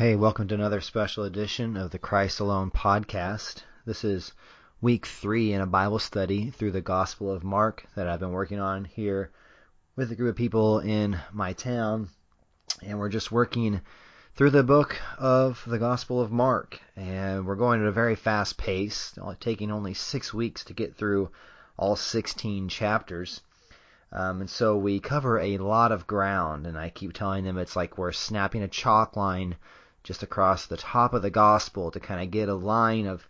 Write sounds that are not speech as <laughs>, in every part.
Hey, welcome to another special edition of the Christ Alone podcast. This is week three in a Bible study through the Gospel of Mark that I've been working on here with a group of people in my town. And we're just working through the book of the Gospel of Mark. And we're going at a very fast pace, taking only six weeks to get through all 16 chapters. Um, and so we cover a lot of ground, and I keep telling them it's like we're snapping a chalk line just across the top of the gospel to kind of get a line of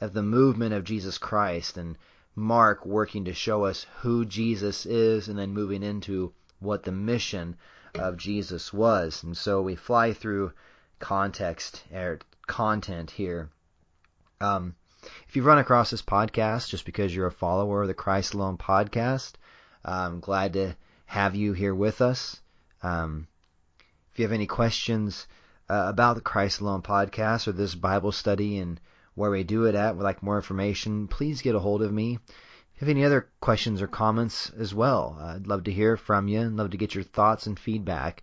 of the movement of Jesus Christ and Mark working to show us who Jesus is and then moving into what the mission of Jesus was. And so we fly through context or content here. Um, if you've run across this podcast just because you're a follower of the Christ Alone podcast, I'm glad to have you here with us. Um, if you have any questions, uh, about the Christ Alone podcast or this Bible study and where we do it at, would like more information, please get a hold of me. If you have any other questions or comments as well, I'd love to hear from you and love to get your thoughts and feedback.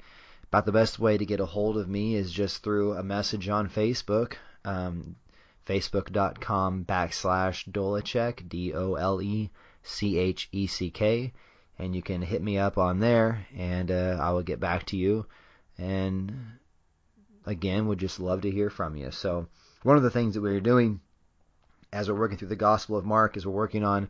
About the best way to get a hold of me is just through a message on Facebook, um, facebook.com backslash D O L E C H E C K, and you can hit me up on there and uh, I will get back to you. And again, would just love to hear from you. So, one of the things that we're doing as we're working through the Gospel of Mark is we're working on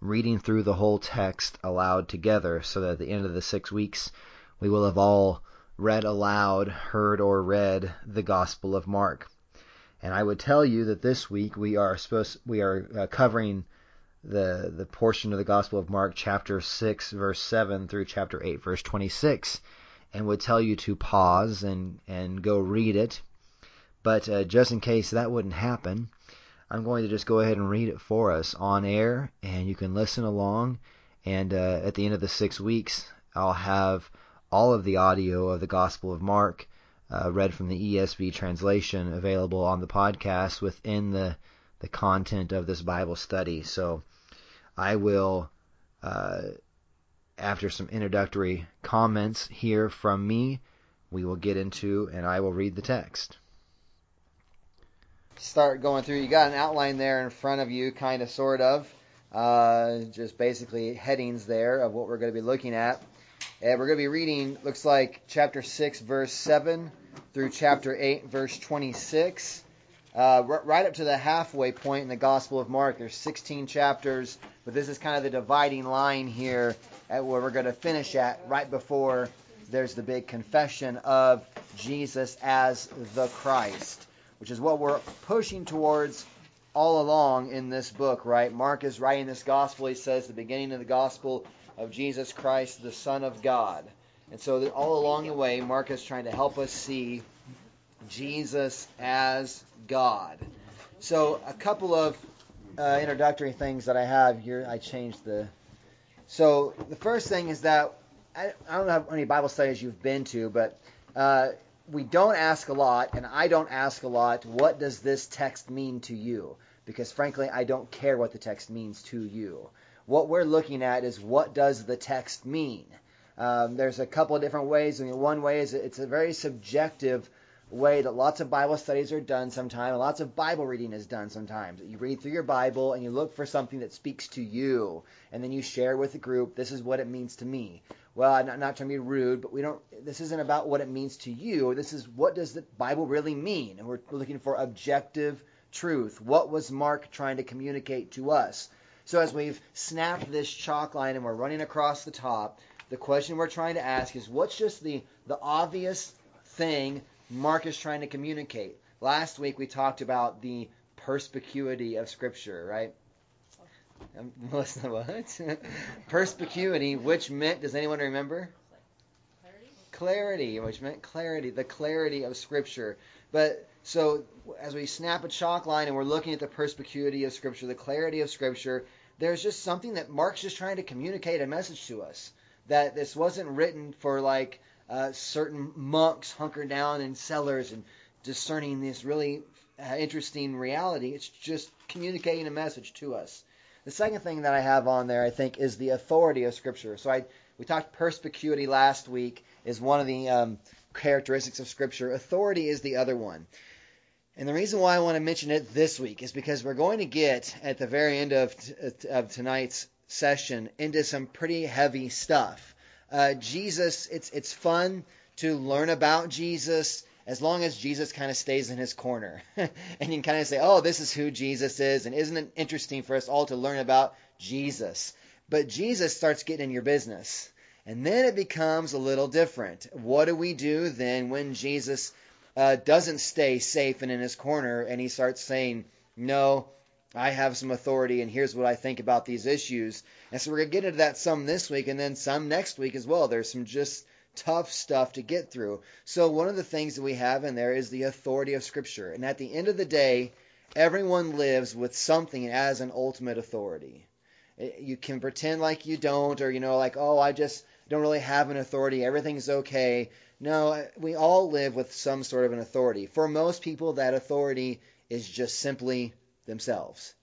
reading through the whole text aloud together so that at the end of the six weeks, we will have all read aloud, heard, or read the Gospel of Mark. And I would tell you that this week we are supposed we are uh, covering the the portion of the Gospel of Mark, chapter six, verse seven through chapter eight, verse twenty-six and would tell you to pause and, and go read it. But uh, just in case that wouldn't happen, I'm going to just go ahead and read it for us on air, and you can listen along. And uh, at the end of the six weeks, I'll have all of the audio of the Gospel of Mark uh, read from the ESV translation available on the podcast within the the content of this Bible study. So I will uh, after some introductory comments here from me, we will get into and I will read the text. Start going through. You got an outline there in front of you, kind of, sort of. Uh, just basically headings there of what we're going to be looking at. And we're going to be reading, looks like chapter 6, verse 7 through chapter 8, verse 26. Uh, right up to the halfway point in the Gospel of Mark. There's 16 chapters, but this is kind of the dividing line here at where we're going to finish at right before there's the big confession of Jesus as the Christ, which is what we're pushing towards all along in this book, right? Mark is writing this gospel. He says the beginning of the gospel of Jesus Christ, the Son of God. And so all along the way, Mark is trying to help us see Jesus as God. So a couple of uh, introductory things that I have here. I changed the so the first thing is that I, I don't know how many Bible studies you've been to, but uh, we don't ask a lot, and I don't ask a lot. What does this text mean to you? Because frankly, I don't care what the text means to you. What we're looking at is what does the text mean. Um, there's a couple of different ways. I mean, one way is it's a very subjective way that lots of Bible studies are done sometimes, lots of Bible reading is done sometimes. You read through your Bible and you look for something that speaks to you, and then you share with the group, this is what it means to me. Well, I'm not, not trying to be rude, but we don't. This isn't about what it means to you. This is what does the Bible really mean, and we're looking for objective truth. What was Mark trying to communicate to us? So as we've snapped this chalk line and we're running across the top, the question we're trying to ask is what's just the the obvious thing Mark is trying to communicate. Last week we talked about the perspicuity of Scripture, right? Um, <laughs> what? <laughs> perspicuity, which meant, does anyone remember? Clarity. Clarity, which meant clarity, the clarity of Scripture. But so as we snap a chalk line and we're looking at the perspicuity of Scripture, the clarity of Scripture, there's just something that Mark's just trying to communicate a message to us. That this wasn't written for like uh, certain monks hunker down in cellars and discerning this really uh, interesting reality. It's just communicating a message to us. The second thing that I have on there, I think, is the authority of Scripture. So I we talked perspicuity last week is one of the um, characteristics of Scripture. Authority is the other one. And the reason why I want to mention it this week is because we're going to get at the very end of, of tonight's session into some pretty heavy stuff. Uh, Jesus, it's it's fun to learn about Jesus as long as Jesus kind of stays in his corner. <laughs> and you can kind of say, oh, this is who Jesus is. And isn't it interesting for us all to learn about Jesus? But Jesus starts getting in your business. And then it becomes a little different. What do we do then when Jesus uh, doesn't stay safe and in his corner and he starts saying, No, I have some authority and here's what I think about these issues. And so we're going to get into that some this week and then some next week as well. There's some just tough stuff to get through. So one of the things that we have in there is the authority of Scripture. And at the end of the day, everyone lives with something as an ultimate authority. Eh, you can pretend like you don't, or you know, like, oh, I just don't really have an authority. Everything's okay. No, eh, we all live with some sort of an authority. For most people, that authority is just simply themselves.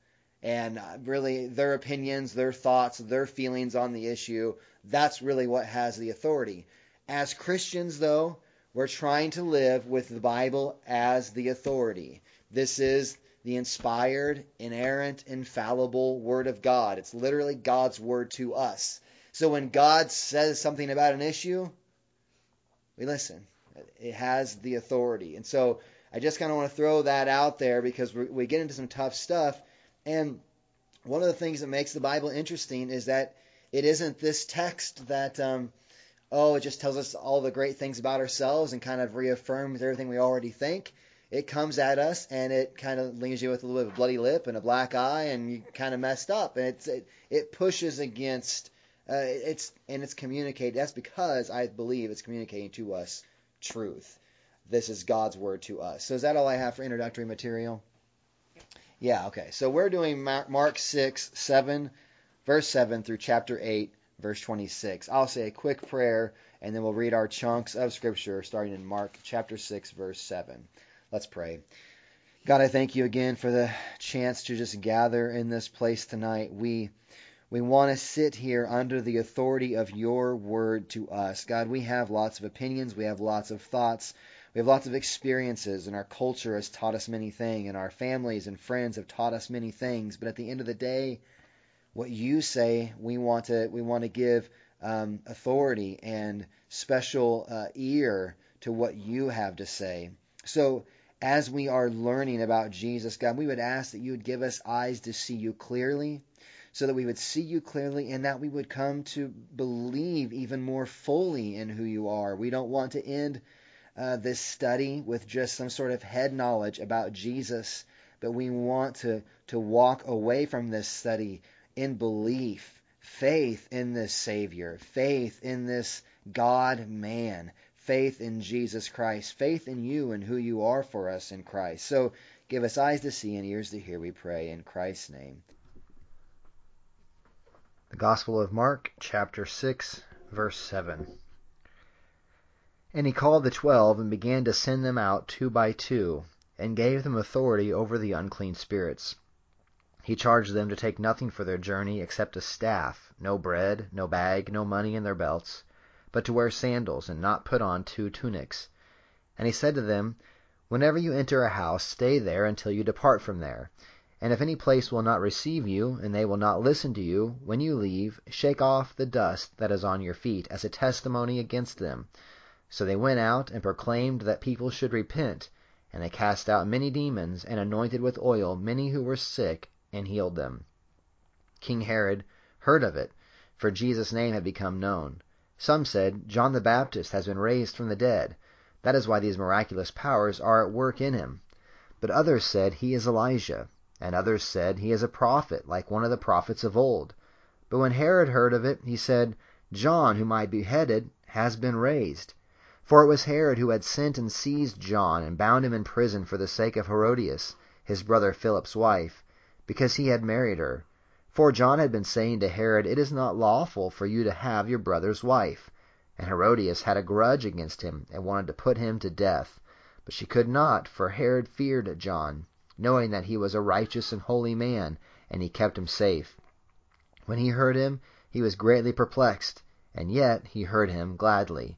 And uh, really, their opinions, their thoughts, their feelings on the issue, that's really what has the authority. As Christians, though, we're trying to live with the Bible as the authority. This is the inspired, inerrant, infallible Word of God. It's literally God's Word to us. So when God says something about an issue, we listen. It has the authority. And so I just kind of want to throw that out there because we get into some tough stuff. And one of the things that makes the Bible interesting is that it isn't this text that, um, oh, it just tells us all the great things about ourselves and kind of reaffirms everything we already think. It comes at us and it kind of leaves you with a little bit of a bloody lip and a black eye and you kind of messed up. And it's, it, it pushes against uh, it's and it's communicated. That's because I believe it's communicating to us truth. This is God's word to us. So is that all I have for introductory material? Yeah. Okay. So we're doing Mark six seven, verse seven through chapter eight, verse twenty six. I'll say a quick prayer and then we'll read our chunks of scripture starting in Mark chapter six, verse seven. Let's pray. God, I thank you again for the chance to just gather in this place tonight. We we want to sit here under the authority of your word to us. God, we have lots of opinions, we have lots of thoughts, we have lots of experiences, and our culture has taught us many things, and our families and friends have taught us many things. But at the end of the day, what you say, we want to we want to give um, authority and special uh, ear to what you have to say. So as we are learning about Jesus, God, we would ask that you would give us eyes to see you clearly so that we would see you clearly and that we would come to believe even more fully in who you are. We don't want to end uh, this study with just some sort of head knowledge about Jesus, but we want to, to walk away from this study in belief, faith in this Savior, faith in this God man, faith in Jesus Christ, faith in you and who you are for us in Christ. So give us eyes to see and ears to hear, we pray, in Christ's name. The Gospel of Mark, chapter 6, verse 7. And he called the twelve, and began to send them out two by two, and gave them authority over the unclean spirits. He charged them to take nothing for their journey except a staff, no bread, no bag, no money in their belts, but to wear sandals, and not put on two tunics. And he said to them, Whenever you enter a house, stay there until you depart from there. And if any place will not receive you, and they will not listen to you, when you leave, shake off the dust that is on your feet, as a testimony against them. So they went out and proclaimed that people should repent. And they cast out many demons, and anointed with oil many who were sick, and healed them. King Herod heard of it, for Jesus' name had become known. Some said, John the Baptist has been raised from the dead. That is why these miraculous powers are at work in him. But others said, He is Elijah. And others said, He is a prophet, like one of the prophets of old. But when Herod heard of it, he said, John, whom I beheaded, has been raised. For it was Herod who had sent and seized John, and bound him in prison for the sake of Herodias, his brother Philip's wife, because he had married her. For John had been saying to Herod, It is not lawful for you to have your brother's wife. And Herodias had a grudge against him, and wanted to put him to death. But she could not, for Herod feared John knowing that he was a righteous and holy man, and he kept him safe. When he heard him, he was greatly perplexed, and yet he heard him gladly.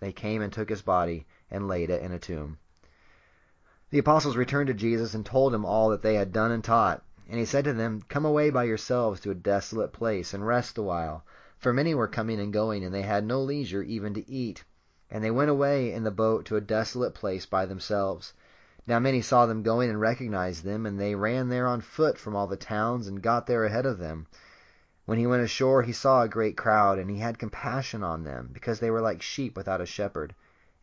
they came and took his body and laid it in a tomb. The apostles returned to Jesus and told him all that they had done and taught. And he said to them, Come away by yourselves to a desolate place and rest awhile. For many were coming and going, and they had no leisure even to eat. And they went away in the boat to a desolate place by themselves. Now many saw them going and recognized them, and they ran there on foot from all the towns and got there ahead of them. When he went ashore he saw a great crowd, and he had compassion on them, because they were like sheep without a shepherd.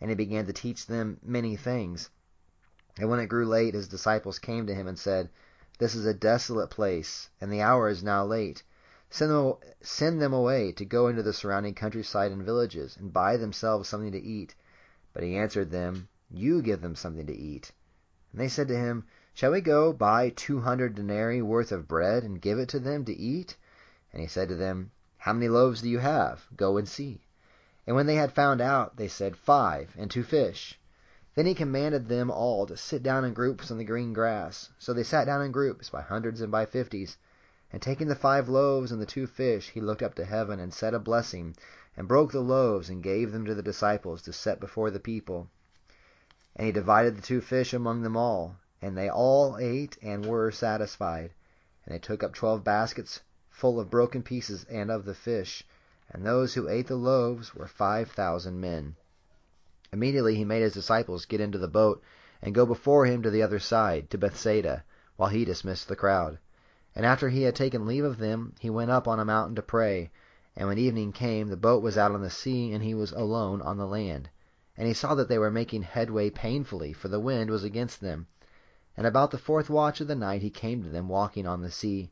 And he began to teach them many things. And when it grew late, his disciples came to him and said, This is a desolate place, and the hour is now late. Send them, send them away to go into the surrounding countryside and villages, and buy themselves something to eat. But he answered them, You give them something to eat. And they said to him, Shall we go buy two hundred denarii worth of bread, and give it to them to eat? And he said to them, How many loaves do you have? Go and see. And when they had found out, they said, Five, and two fish. Then he commanded them all to sit down in groups on the green grass. So they sat down in groups, by hundreds and by fifties. And taking the five loaves and the two fish, he looked up to heaven and said a blessing, and broke the loaves and gave them to the disciples to set before the people. And he divided the two fish among them all. And they all ate and were satisfied. And they took up twelve baskets full of broken pieces and of the fish, and those who ate the loaves were five thousand men. Immediately he made his disciples get into the boat and go before him to the other side, to Bethsaida, while he dismissed the crowd. And after he had taken leave of them, he went up on a mountain to pray. And when evening came, the boat was out on the sea, and he was alone on the land. And he saw that they were making headway painfully, for the wind was against them. And about the fourth watch of the night he came to them walking on the sea.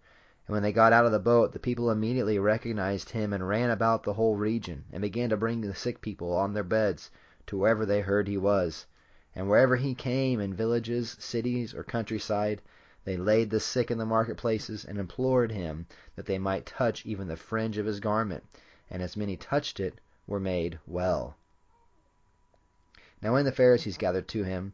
And when they got out of the boat, the people immediately recognized him and ran about the whole region, and began to bring the sick people on their beds to wherever they heard he was. And wherever he came, in villages, cities, or countryside, they laid the sick in the marketplaces, and implored him that they might touch even the fringe of his garment. And as many touched it were made well. Now when the Pharisees gathered to him,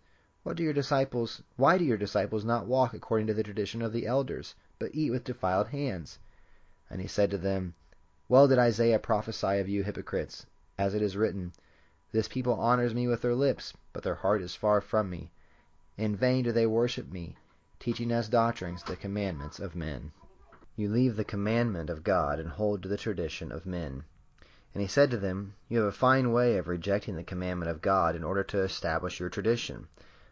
what do your disciples why do your disciples not walk according to the tradition of the elders, but eat with defiled hands? And he said to them, Well did Isaiah prophesy of you hypocrites, as it is written, This people honors me with their lips, but their heart is far from me. In vain do they worship me, teaching as doctrines the commandments of men. You leave the commandment of God and hold to the tradition of men. And he said to them, You have a fine way of rejecting the commandment of God in order to establish your tradition.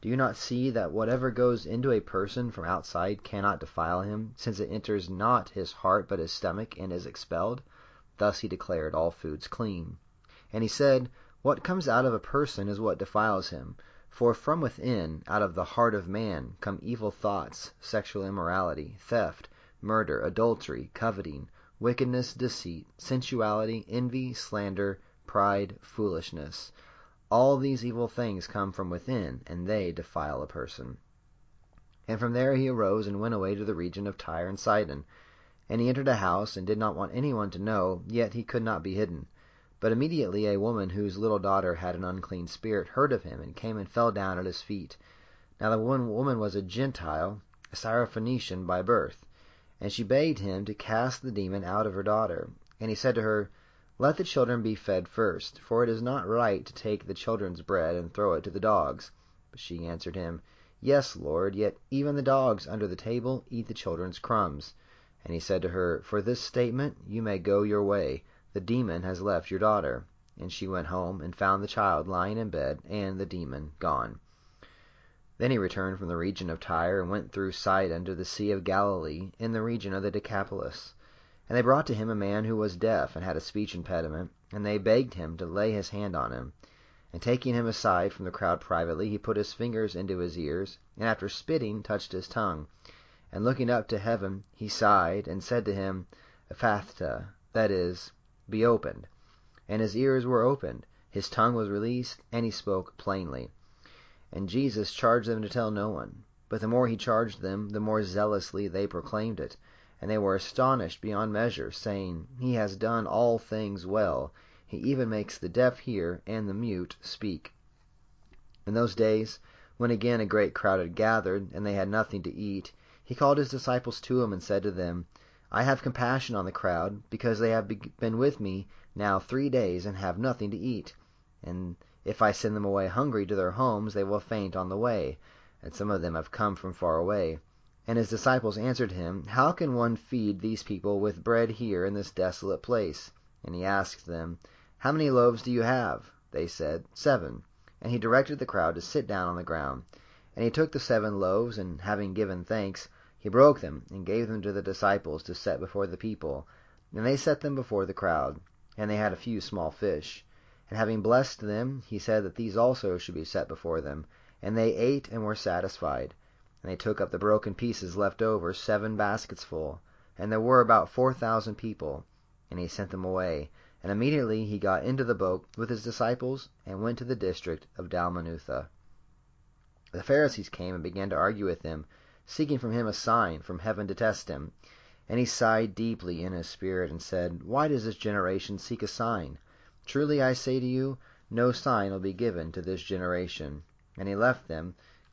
Do you not see that whatever goes into a person from outside cannot defile him, since it enters not his heart but his stomach, and is expelled? Thus he declared all foods clean. And he said, What comes out of a person is what defiles him. For from within, out of the heart of man, come evil thoughts, sexual immorality, theft, murder, adultery, coveting, wickedness, deceit, sensuality, envy, slander pride, foolishness. All these evil things come from within, and they defile a person. And from there he arose and went away to the region of Tyre and Sidon. And he entered a house, and did not want anyone to know, yet he could not be hidden. But immediately a woman whose little daughter had an unclean spirit heard of him, and came and fell down at his feet. Now the woman was a Gentile, a Syrophoenician by birth. And she begged him to cast the demon out of her daughter. And he said to her, let the children be fed first, for it is not right to take the children's bread and throw it to the dogs. But she answered him, Yes, Lord, yet even the dogs under the table eat the children's crumbs. And he said to her, For this statement you may go your way. The demon has left your daughter. And she went home, and found the child lying in bed, and the demon gone. Then he returned from the region of Tyre, and went through Sidon to the Sea of Galilee, in the region of the Decapolis. And they brought to him a man who was deaf and had a speech impediment, and they begged him to lay his hand on him. And taking him aside from the crowd privately, he put his fingers into his ears, and after spitting touched his tongue. And looking up to heaven, he sighed, and said to him, Ephphatha, that is, be opened. And his ears were opened, his tongue was released, and he spoke plainly. And Jesus charged them to tell no one. But the more he charged them, the more zealously they proclaimed it. And they were astonished beyond measure, saying, He has done all things well. He even makes the deaf hear, and the mute speak. In those days, when again a great crowd had gathered, and they had nothing to eat, he called his disciples to him, and said to them, I have compassion on the crowd, because they have been with me now three days, and have nothing to eat. And if I send them away hungry to their homes, they will faint on the way, and some of them have come from far away. And his disciples answered him, How can one feed these people with bread here in this desolate place? And he asked them, How many loaves do you have? They said, Seven. And he directed the crowd to sit down on the ground. And he took the seven loaves, and having given thanks, he broke them, and gave them to the disciples to set before the people. And they set them before the crowd. And they had a few small fish. And having blessed them, he said that these also should be set before them. And they ate and were satisfied. They took up the broken pieces left over, seven baskets full. And there were about four thousand people. And he sent them away. And immediately he got into the boat with his disciples, and went to the district of Dalmanutha. The Pharisees came and began to argue with him, seeking from him a sign from heaven to test him. And he sighed deeply in his spirit, and said, Why does this generation seek a sign? Truly I say to you, no sign will be given to this generation. And he left them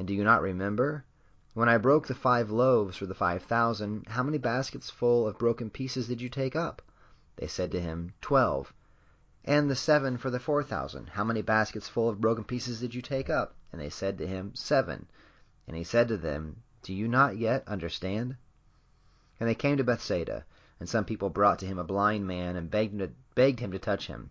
And do you not remember? When I broke the five loaves for the five thousand, how many baskets full of broken pieces did you take up? They said to him, Twelve. And the seven for the four thousand, how many baskets full of broken pieces did you take up? And they said to him, Seven. And he said to them, Do you not yet understand? And they came to Bethsaida, and some people brought to him a blind man, and begged him to, begged him to touch him.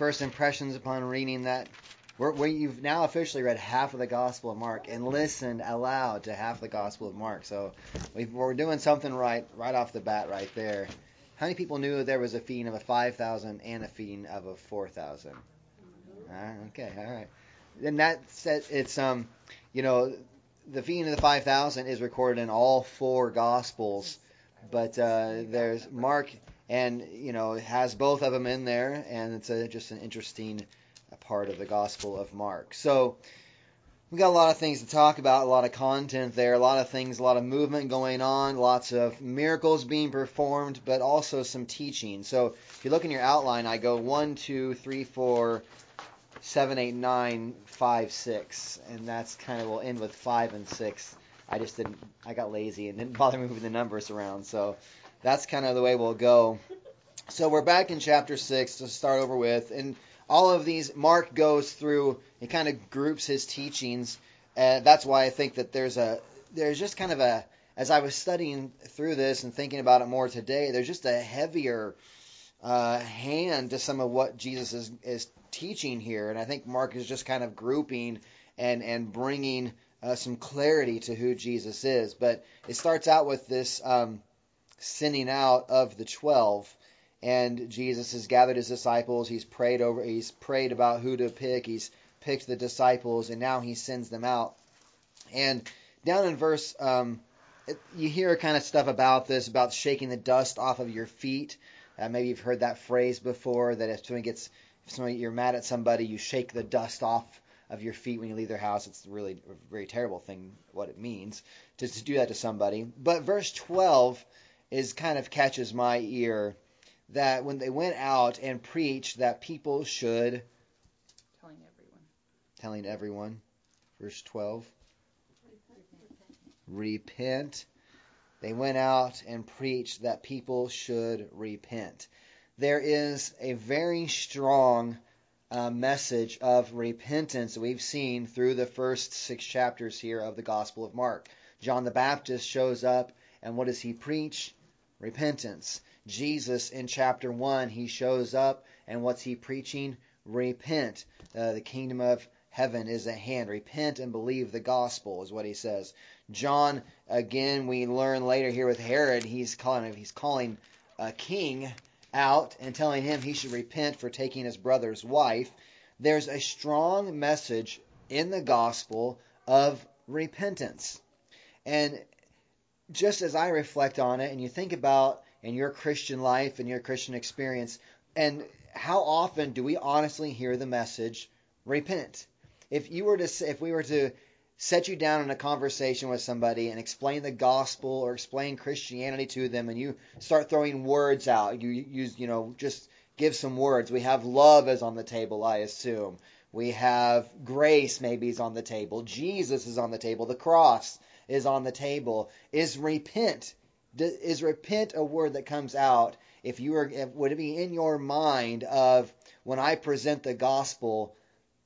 First impressions upon reading that where, you've now officially read half of the Gospel of Mark and listened aloud to half the Gospel of Mark. So we are doing something right right off the bat right there. How many people knew there was a feeding of a 5,000 and a feeding of a 4,000? okay, all right. Then that said, it's um, you know, the feeding of the 5,000 is recorded in all four Gospels, but uh, there's Mark and you know it has both of them in there, and it's a, just an interesting uh, part of the Gospel of Mark. So we got a lot of things to talk about, a lot of content there, a lot of things, a lot of movement going on, lots of miracles being performed, but also some teaching. So if you look in your outline, I go one, two, three, four, seven, eight, nine, five, six, and that's kind of we'll end with five and six. I just didn't, I got lazy and didn't <laughs> bother moving the numbers around. So that's kind of the way we'll go. So we're back in chapter six to start over with, and all of these, Mark goes through, he kind of groups his teachings. And that's why I think that there's a, there's just kind of a, as I was studying through this and thinking about it more today, there's just a heavier uh, hand to some of what Jesus is, is teaching here. And I think Mark is just kind of grouping and, and bringing uh, some clarity to who Jesus is. But it starts out with this um, sending out of the twelve and Jesus has gathered his disciples. He's prayed over. He's prayed about who to pick. He's picked the disciples, and now he sends them out. And down in verse, um, you hear kind of stuff about this about shaking the dust off of your feet. Uh, maybe you've heard that phrase before. That if somebody gets, if somebody you're mad at somebody, you shake the dust off of your feet when you leave their house. It's really a very terrible thing. What it means to, to do that to somebody. But verse 12 is kind of catches my ear that when they went out and preached that people should telling everyone. Telling everyone. Verse 12 repent. They went out and preached that people should repent. There is a very strong uh, message of repentance we've seen through the first six chapters here of the Gospel of Mark. John the Baptist shows up, and what does he preach? Repentance. Jesus in chapter 1, he shows up, and what's he preaching? Repent. Uh, the kingdom of heaven is at hand. Repent and believe the gospel is what he says. John, again, we learn later here with Herod, he's calling he's calling a king out and telling him he should repent for taking his brother's wife. There's a strong message in the gospel of repentance. And just as I reflect on it and you think about in your Christian life and your Christian experience. And how often do we honestly hear the message, repent? If you were to, if we were to set you down in a conversation with somebody and explain the gospel or explain Christianity to them, and you start throwing words out, you use, you know, just give some words. We have love is on the table, I assume. We have grace maybe is on the table. Jesus is on the table. The cross is on the table. Is repent is repent a word that comes out if you were would it be in your mind of when I present the gospel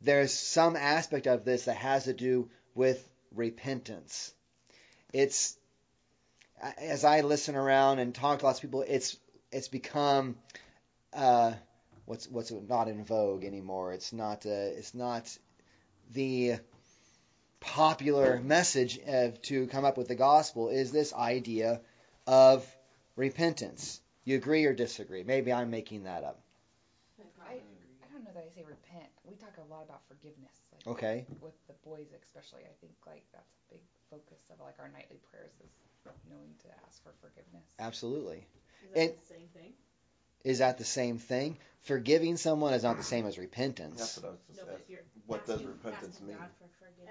there's some aspect of this that has to do with repentance it's as I listen around and talk to lots of people it's it's become uh, what's what's not in vogue anymore it's not uh, it's not the popular message of, to come up with the gospel is this idea of repentance. You agree or disagree? Maybe I'm making that up. I, I don't know that I say repent. We talk a lot about forgiveness. Like okay. With the boys especially, I think like that's a big focus of like our nightly prayers is knowing to ask for forgiveness. Absolutely. Is that and, the same thing? Is that the same thing? Forgiving someone is not the same as repentance. That's what I was just no, asking. What asking, does repentance asking mean? God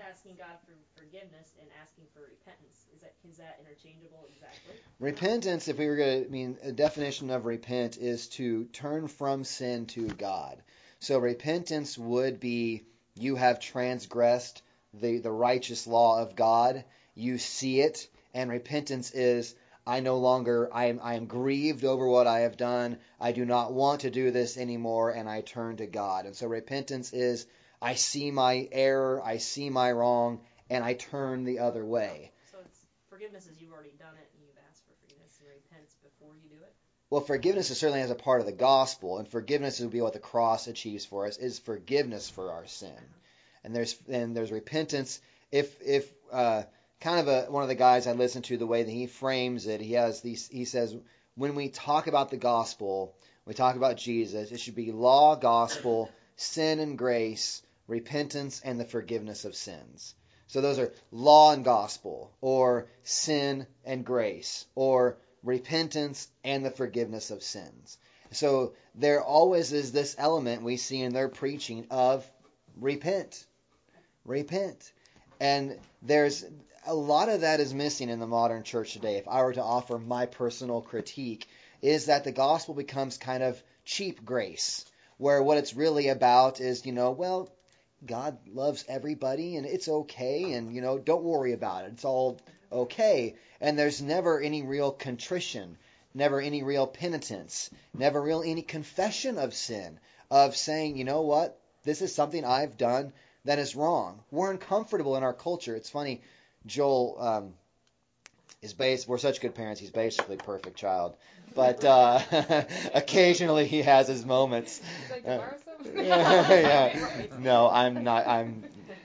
asking God for forgiveness and asking for repentance is that is that interchangeable exactly? Repentance, if we were going to I mean, a definition of repent is to turn from sin to God. So repentance would be you have transgressed the, the righteous law of God. You see it, and repentance is I no longer, I am, I am grieved over what I have done. I do not want to do this anymore, and I turn to God. And so repentance is, I see my error, I see my wrong, and I turn the other way. So it's forgiveness is you've already done it and you've asked for forgiveness and repentance before you do it. Well, forgiveness is certainly as a part of the gospel, and forgiveness would be what the cross achieves for us is forgiveness for our sin. And there's and there's repentance. If if uh, kind of a, one of the guys I listen to, the way that he frames it, he has these. He says when we talk about the gospel, we talk about Jesus. It should be law, gospel, sin and grace, repentance, and the forgiveness of sins. So those are law and gospel, or sin and grace, or repentance and the forgiveness of sins. So there always is this element we see in their preaching of repent. Repent. And there's a lot of that is missing in the modern church today. If I were to offer my personal critique, is that the gospel becomes kind of cheap grace, where what it's really about is, you know, well, God loves everybody and it's okay and, you know, don't worry about it. It's all okay. And there's never any real contrition, never any real penitence, never real any confession of sin, of saying, you know what, this is something I've done that is wrong. We're uncomfortable in our culture. It's funny, Joel um, is based. We're such good parents. He's basically a perfect child, but uh, <laughs> occasionally he has his moments. Like, Uh, <laughs> <laughs> yeah, yeah. No, I'm not. I'm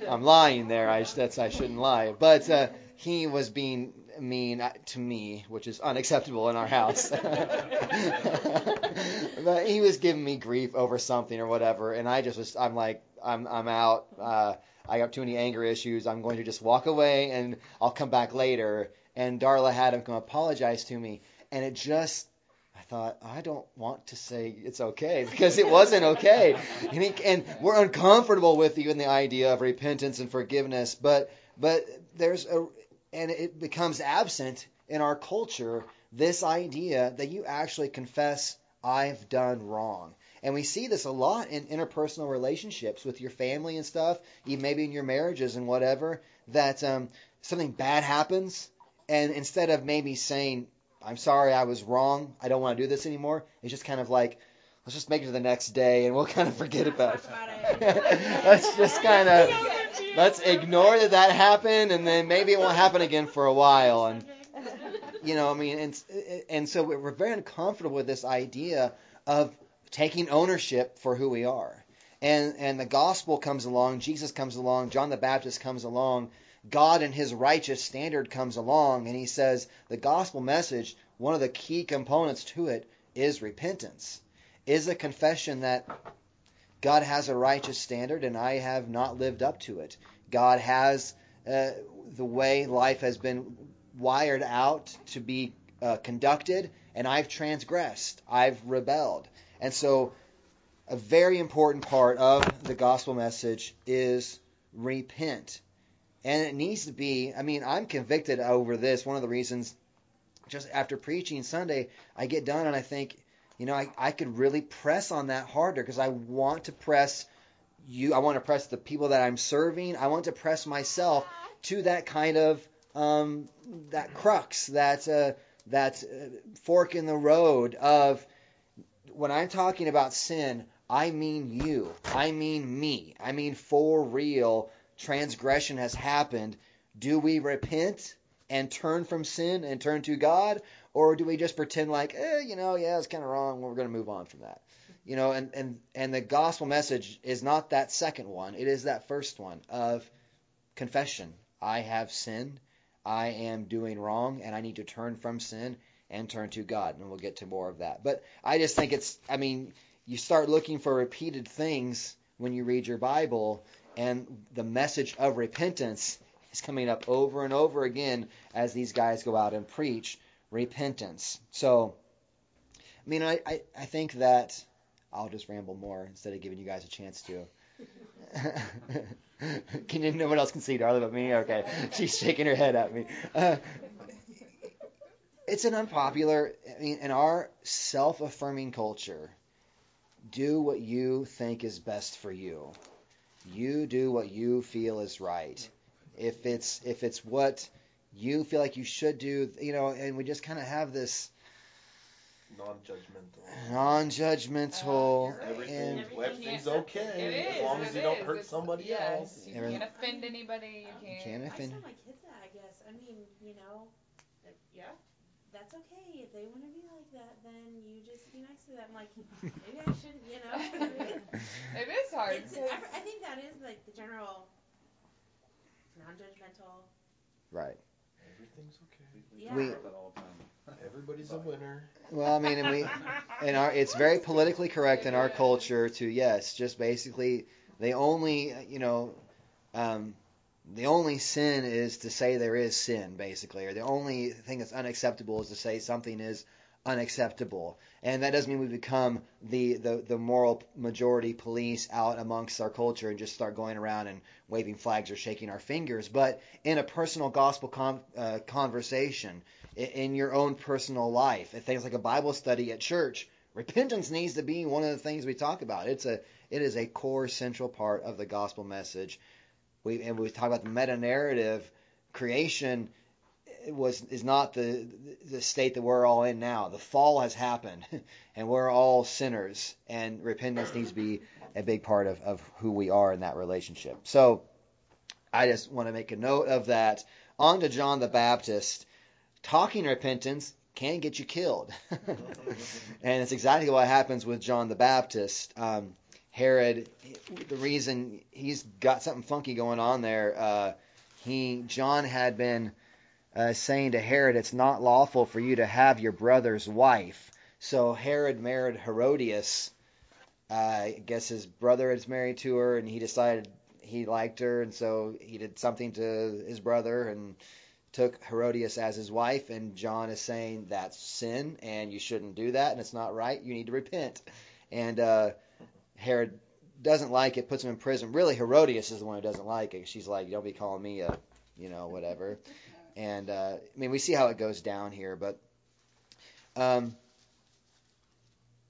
I'm lying there. I that's I shouldn't lie. But uh, he was being mean to me, which is unacceptable in our house. but he was giving me grief over something or whatever, and I just was. I'm like, I'm I'm out. Uh, I got too many anger issues. I'm going to just walk away, and I'll come back later. And Darla had him come apologize to me, and it just I thought, I don't want to say it's okay because it wasn't okay. <laughs> And, he, and we're uncomfortable with even the idea of repentance and forgiveness, but but there's a and it becomes absent in our culture this idea that you actually confess I've done wrong. And we see this a lot in interpersonal relationships with your family and stuff, even maybe in your marriages and whatever, that um, something bad happens, and instead of maybe saying, I'm sorry, I was wrong, I don't want to do this anymore, it's just kind of like, let's just make it to the next day and we'll <laughs> kind of forget about <laughs> it. let's just kind of, <laughs> let's ignore that that happened and then maybe it won't happen again for a while. And, you know, I mean, and, and so we're very uncomfortable with this idea of taking ownership for who we are. And, and the gospel comes along, Jesus comes along, John the Baptist comes along, God and his righteous standard comes along, and he says the gospel message, one of the key components to it is repentance, is a confession that God has a righteous standard and I have not lived up to it. God has uh, the way life has been wired out to be uh, conducted, and I've transgressed, I've rebelled. And so, a very important part of the gospel message is repent. And it needs to be, I mean, I'm convicted over this. One of the reasons, just after preaching Sunday, I get done and I think, you know, I, I could really press on that harder because I want to press you, I want to press the people that I'm serving. I want to press myself to that kind of, um, that crux, that, uh, that uh, fork in the road of when I'm talking about sin, I mean you. I mean me. I mean for real transgression has happened, do we repent and turn from sin and turn to God, or do we just pretend like, eh, you know, yeah, it's kind of wrong. We're going to move on from that. You know, and, and, and the gospel message is not that second one. It is that first one of confession. I have sinned. I am doing wrong, and I need to turn from sin and turn to God. And we'll get to more of that. But I just think it's, I mean, you start looking for repeated things when you read your Bible, and the message of repentance is coming up over and over again as these guys go out and preach repentance. So, I mean, I, I, I think that I'll just ramble more instead of giving you guys a chance to. <laughs> can you, no one else can see Darla but me? Okay. She's shaking her head at me. Uh, it's an unpopular, I mean, in our self affirming culture, do what you think is best for you. You do what you feel is right. If it's if it's what you feel like you should do, you know, and we just kind of have this non-judgmental. non-judgmental Uh, you're right. Everything, everything's It okay is, as long as it you don't is. hurt It's- somebody yes, else. You Every- can't offend anybody. You can't. can't I tell my kids that, I guess. I mean, you know, yeah, that's okay. If they want to be like that, then you just be nice to them. Like, <laughs> maybe I shouldn't, you know? <laughs> It is hard. It's, 'cause- I, I think that is like the general non-judgmental. Right. Everything's okay. Yeah. We- that all the time. Everybody's a winner. Well, I mean, and we, and our, it's very politically correct in our <laughs> culture to yes, just basically they only, you know, um, the only sin is to say there is sin, basically, or the only thing that's unacceptable is to say something is unacceptable, and that doesn't mean we become the the, the moral majority police out amongst our culture and just start going around and waving flags or shaking our fingers, but in a personal gospel con- uh, conversation in your own personal life, at things like a Bible study at church, repentance needs to be one of the things we talk about. It's a it is a core central part of the gospel message. We and we talk about the meta narrative. Creation was is not the the state that we're all in now. The fall has happened, <laughs> and we're all sinners. And repentance needs to be a big part of, of who we are in that relationship. So I just want to make a note of that. On to John the Baptist talking repentance can get you killed. <laughs> and it's exactly what happens with John the Baptist. Um, Herod, the reason he's got something funky going on there, uh, he John had been uh, saying to Herod, "It's not lawful for you to have your brother's wife." So Herod married Herodias. Uh, I guess his brother is married to her, and he decided he liked her, and so he did something to his brother and took Herodias as his wife, and John is saying that's sin and you shouldn't do that and it's not right. You need to repent. And uh, Herod doesn't like it, puts him in prison. Really, Herodias is the one who doesn't like it. She's like, "Don't be calling me a, you know, whatever." And uh, I mean, we see how it goes down here, but um,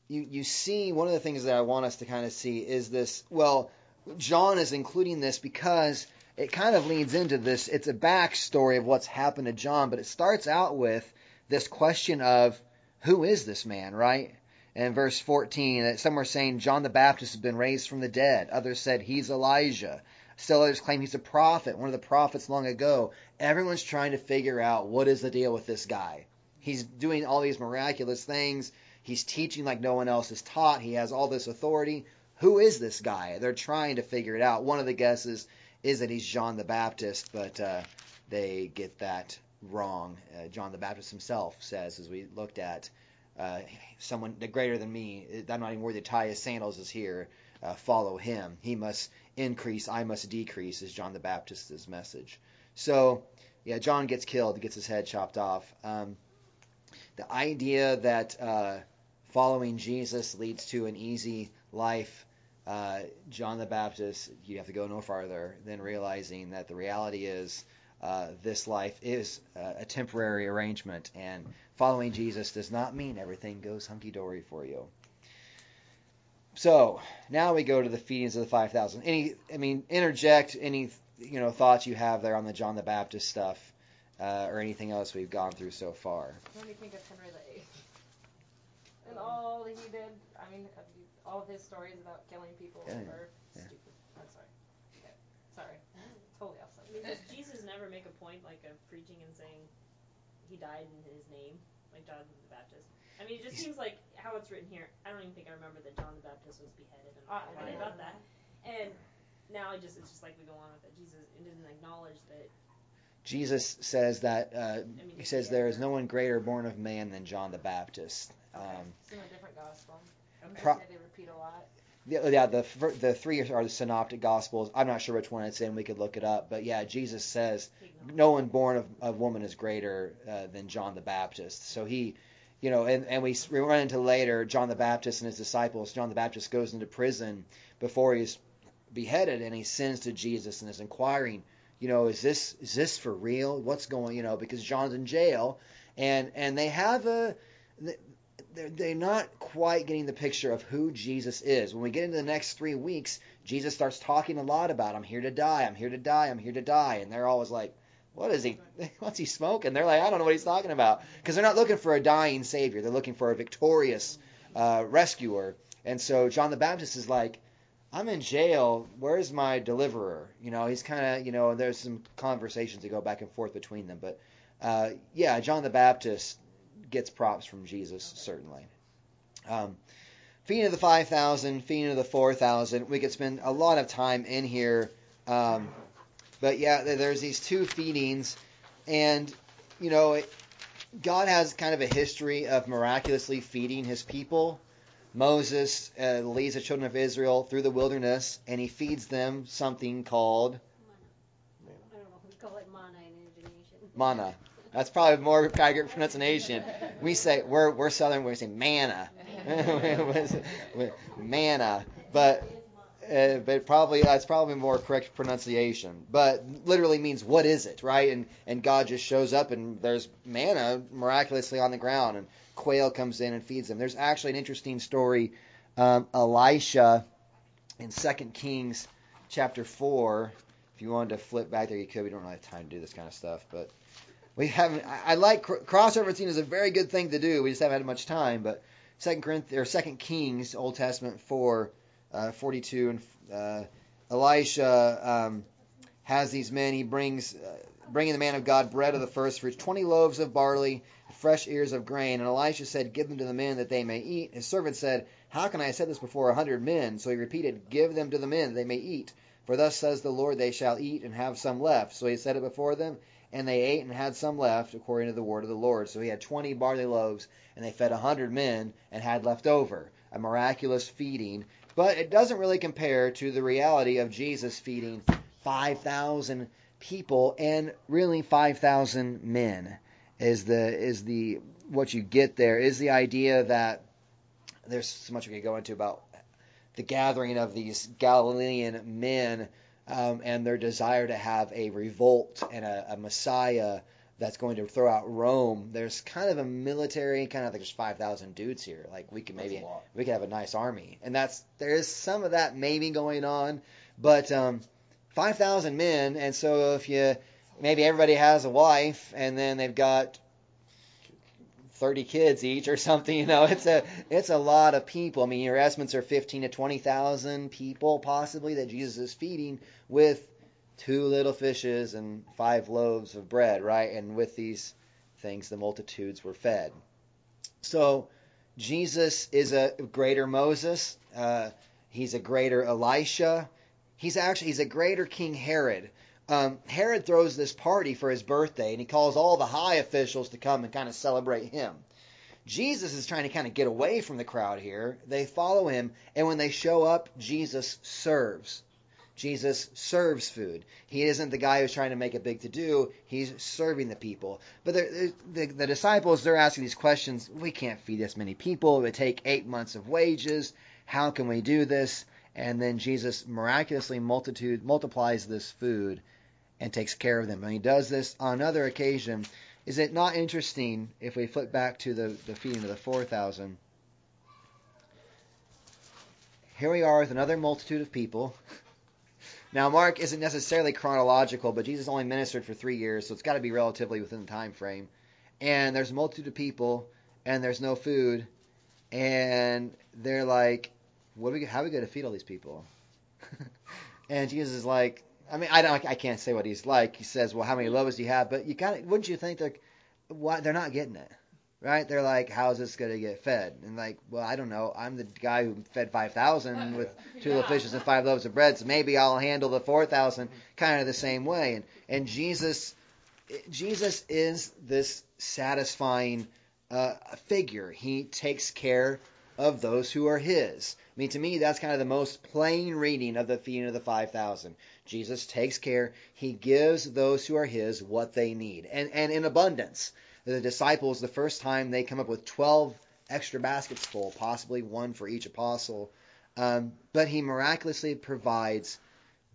you you see one of the things that I want us to kind of see is this. Well, John is including this because it kind of leads into this. It's a backstory of what's happened to John, but it starts out with this question of who is this man, right? And verse 14, some were saying John the Baptist has been raised from the dead. Others said he's Elijah. Still others claim he's a prophet, one of the prophets long ago. Everyone's trying to figure out what is the deal with this guy. He's doing all these miraculous things. He's teaching like no one else is taught. He has all this authority. Who is this guy? They're trying to figure it out. One of the guesses is that he's John the Baptist, but uh, they get that wrong. Uh, John the Baptist himself says, as we looked at, uh, someone greater than me, I'm not even worthy to tie his sandals, is here. Uh, follow him. He must increase, I must decrease, is John the Baptist's message. So, yeah, John gets killed, gets his head chopped off. Um, the idea that uh, following Jesus leads to an easy life uh, John the Baptist, you have to go no farther than realizing that the reality is uh, this life is uh, a temporary arrangement, and following Jesus does not mean everything goes hunky dory for you. So now we go to the feedings of the five thousand. Any, I mean, interject any you know thoughts you have there on the John the Baptist stuff, uh, or anything else we've gone through so far. What do you think of Henry VIII? And all that he did, I mean, all of his stories about killing people Yeah, are yeah. stupid. I'm sorry. Okay. Sorry. <laughs> Totally off Oh, subject. Oh, Uh, uh, um, uh, Jesus it doesn't even think I remember that John the Baptist was beheaded and I thought that. And now it just it's just like we go on with it. Jesus didn't acknowledge that. Jesus says that uh, he says there is no one greater born of man than John the Baptist. Um, It's in a different gospel. I'm Pro- they repeat a lot. The, yeah, the the three are the synoptic gospels. I'm not sure which one it's in. We could look it up, but yeah, Jesus says no one born of, of woman is greater uh, than John the Baptist. So he, you know, and, and we, we run into later John the Baptist and his disciples. John the Baptist goes into prison before he's beheaded, and he sends to Jesus and is inquiring, you know, is this is this for real? What's going, you know, because John's in jail, and and they have a they're, they're not quite getting the picture of who Jesus is. When we get into the next three weeks, Jesus starts talking a lot about, I'm here to die, I'm here to die, I'm here to die. And they're always like, what is he? <laughs> What's he smoking? They're like, I don't know what he's talking about, because they're not looking for a dying savior. They're looking for a victorious uh, rescuer. And so John the Baptist is like, I'm in jail. Where's my deliverer? You know, he's kind of, you know, there's some conversations that go back and forth between them. But uh, yeah, John the Baptist gets props from Jesus, certainly. Um, feeding of the 5,000, feeding of the 4,000. We could spend a lot of time in here. Um, but yeah, there's these two feedings. And, you know, God has kind of a history of miraculously feeding his people. Moses uh, leads the children of Israel through the wilderness, and he feeds them something called I don't know, we call it mana in Indonesian. manna. That's probably more accurate pronunciation. We say we're we're southern. We say manna, <laughs> manna, but uh, but probably that's probably more correct pronunciation. But literally means what is it, right? And and God just shows up and there's manna miraculously on the ground, and quail comes in and feeds them. There's actually an interesting story. Um, Elisha in Second Kings chapter four. If you wanted to flip back there, you could. We don't really have time to do this kind of stuff, but we haven't. I, like cross referencing is a very good thing to do. We just haven't had much time. But Second Corinthians or Second Kings, Old Testament four, uh, 42, and uh, Elisha um, has these men. He brings uh, bringing the man of God bread of the first fruits, twenty loaves of barley, fresh ears of grain. And Elisha said, "Give them to the men that they may eat." His servant said, "How can I have said this before a hundred men?" So he repeated, "Give them to the men that they may eat." For thus says the Lord, they shall eat and have some left. So he said it before them, and they ate and had some left, according to the word of the Lord. So he had twenty barley loaves, and they fed a hundred men and had left over. A miraculous feeding. But it doesn't really compare to the reality of Jesus feeding 5,000 people and really 5,000 men is the is the what you get there is the idea that there's so much we could go into about the gathering of these Galilean men um, and their desire to have a revolt and a, a, Messiah that's going to throw out Rome. There's kind of a military kind of like there's five thousand dudes here. Like we could maybe we could have a nice army, and that's there is some of that maybe going on, but um, five thousand men, and so if you maybe everybody has a wife, and then they've got 30 kids each or something you know? <laughs> It's a it's a lot of people. I mean your estimates are 15 to 20,000 people possibly that Jesus is feeding with two little fishes and five loaves of bread right? And with these things the multitudes were fed. So Jesus is a greater Moses. Uh, he's a greater Elisha. He's actually he's a greater King Herod um, Herod throws this party for his birthday, and he calls all the high officials to come and kind of celebrate him. Jesus is trying to kind of get away from the crowd here. They follow him, and when they show up, Jesus serves. Jesus serves food. He isn't the guy who's trying to make a big to do. He's serving the people. But the, the, the disciples, they're asking these questions. We can't feed this many people. It would take eight months of wages. How can we do this? And then Jesus miraculously multitude multiplies this food and takes care of them. And he does this on another occasion. Is it not interesting if we flip back to the, the feeding of the 4,000? Here we are with another multitude of people. Now, Mark isn't necessarily chronological, but Jesus only ministered for three years, so it's got to be relatively within the time frame. And there's a multitude of people, and there's no food, and they're like, "What are we? How are we going to feed all these people?" <laughs> and Jesus is like, I mean, I don't, I can't say what he's like. He says, "Well, how many loaves do you have?" But you kind of, wouldn't you think they're, why they're not getting it, right? They're like, "How's this going to get fed?" And like, well, I don't know. I'm the guy who fed five thousand with two little fishes and five loaves of bread, so maybe I'll handle the four thousand kind of the same way. And and Jesus, Jesus is this satisfying uh, figure. He takes care of those who are His. I mean, to me, that's kind of the most plain reading of the feeding of the 5,000. Jesus takes care. He gives those who are His what they need, and, and in abundance. The disciples, the first time they come up with 12 extra baskets full, possibly one for each apostle. Um, but He miraculously provides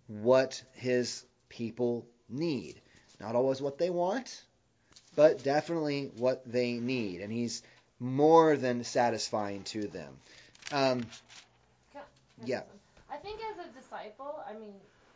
what His people need. Not always what they want, but definitely what they need. And He's more than satisfying to them. Um, yeah. I think as a disciple, I mean,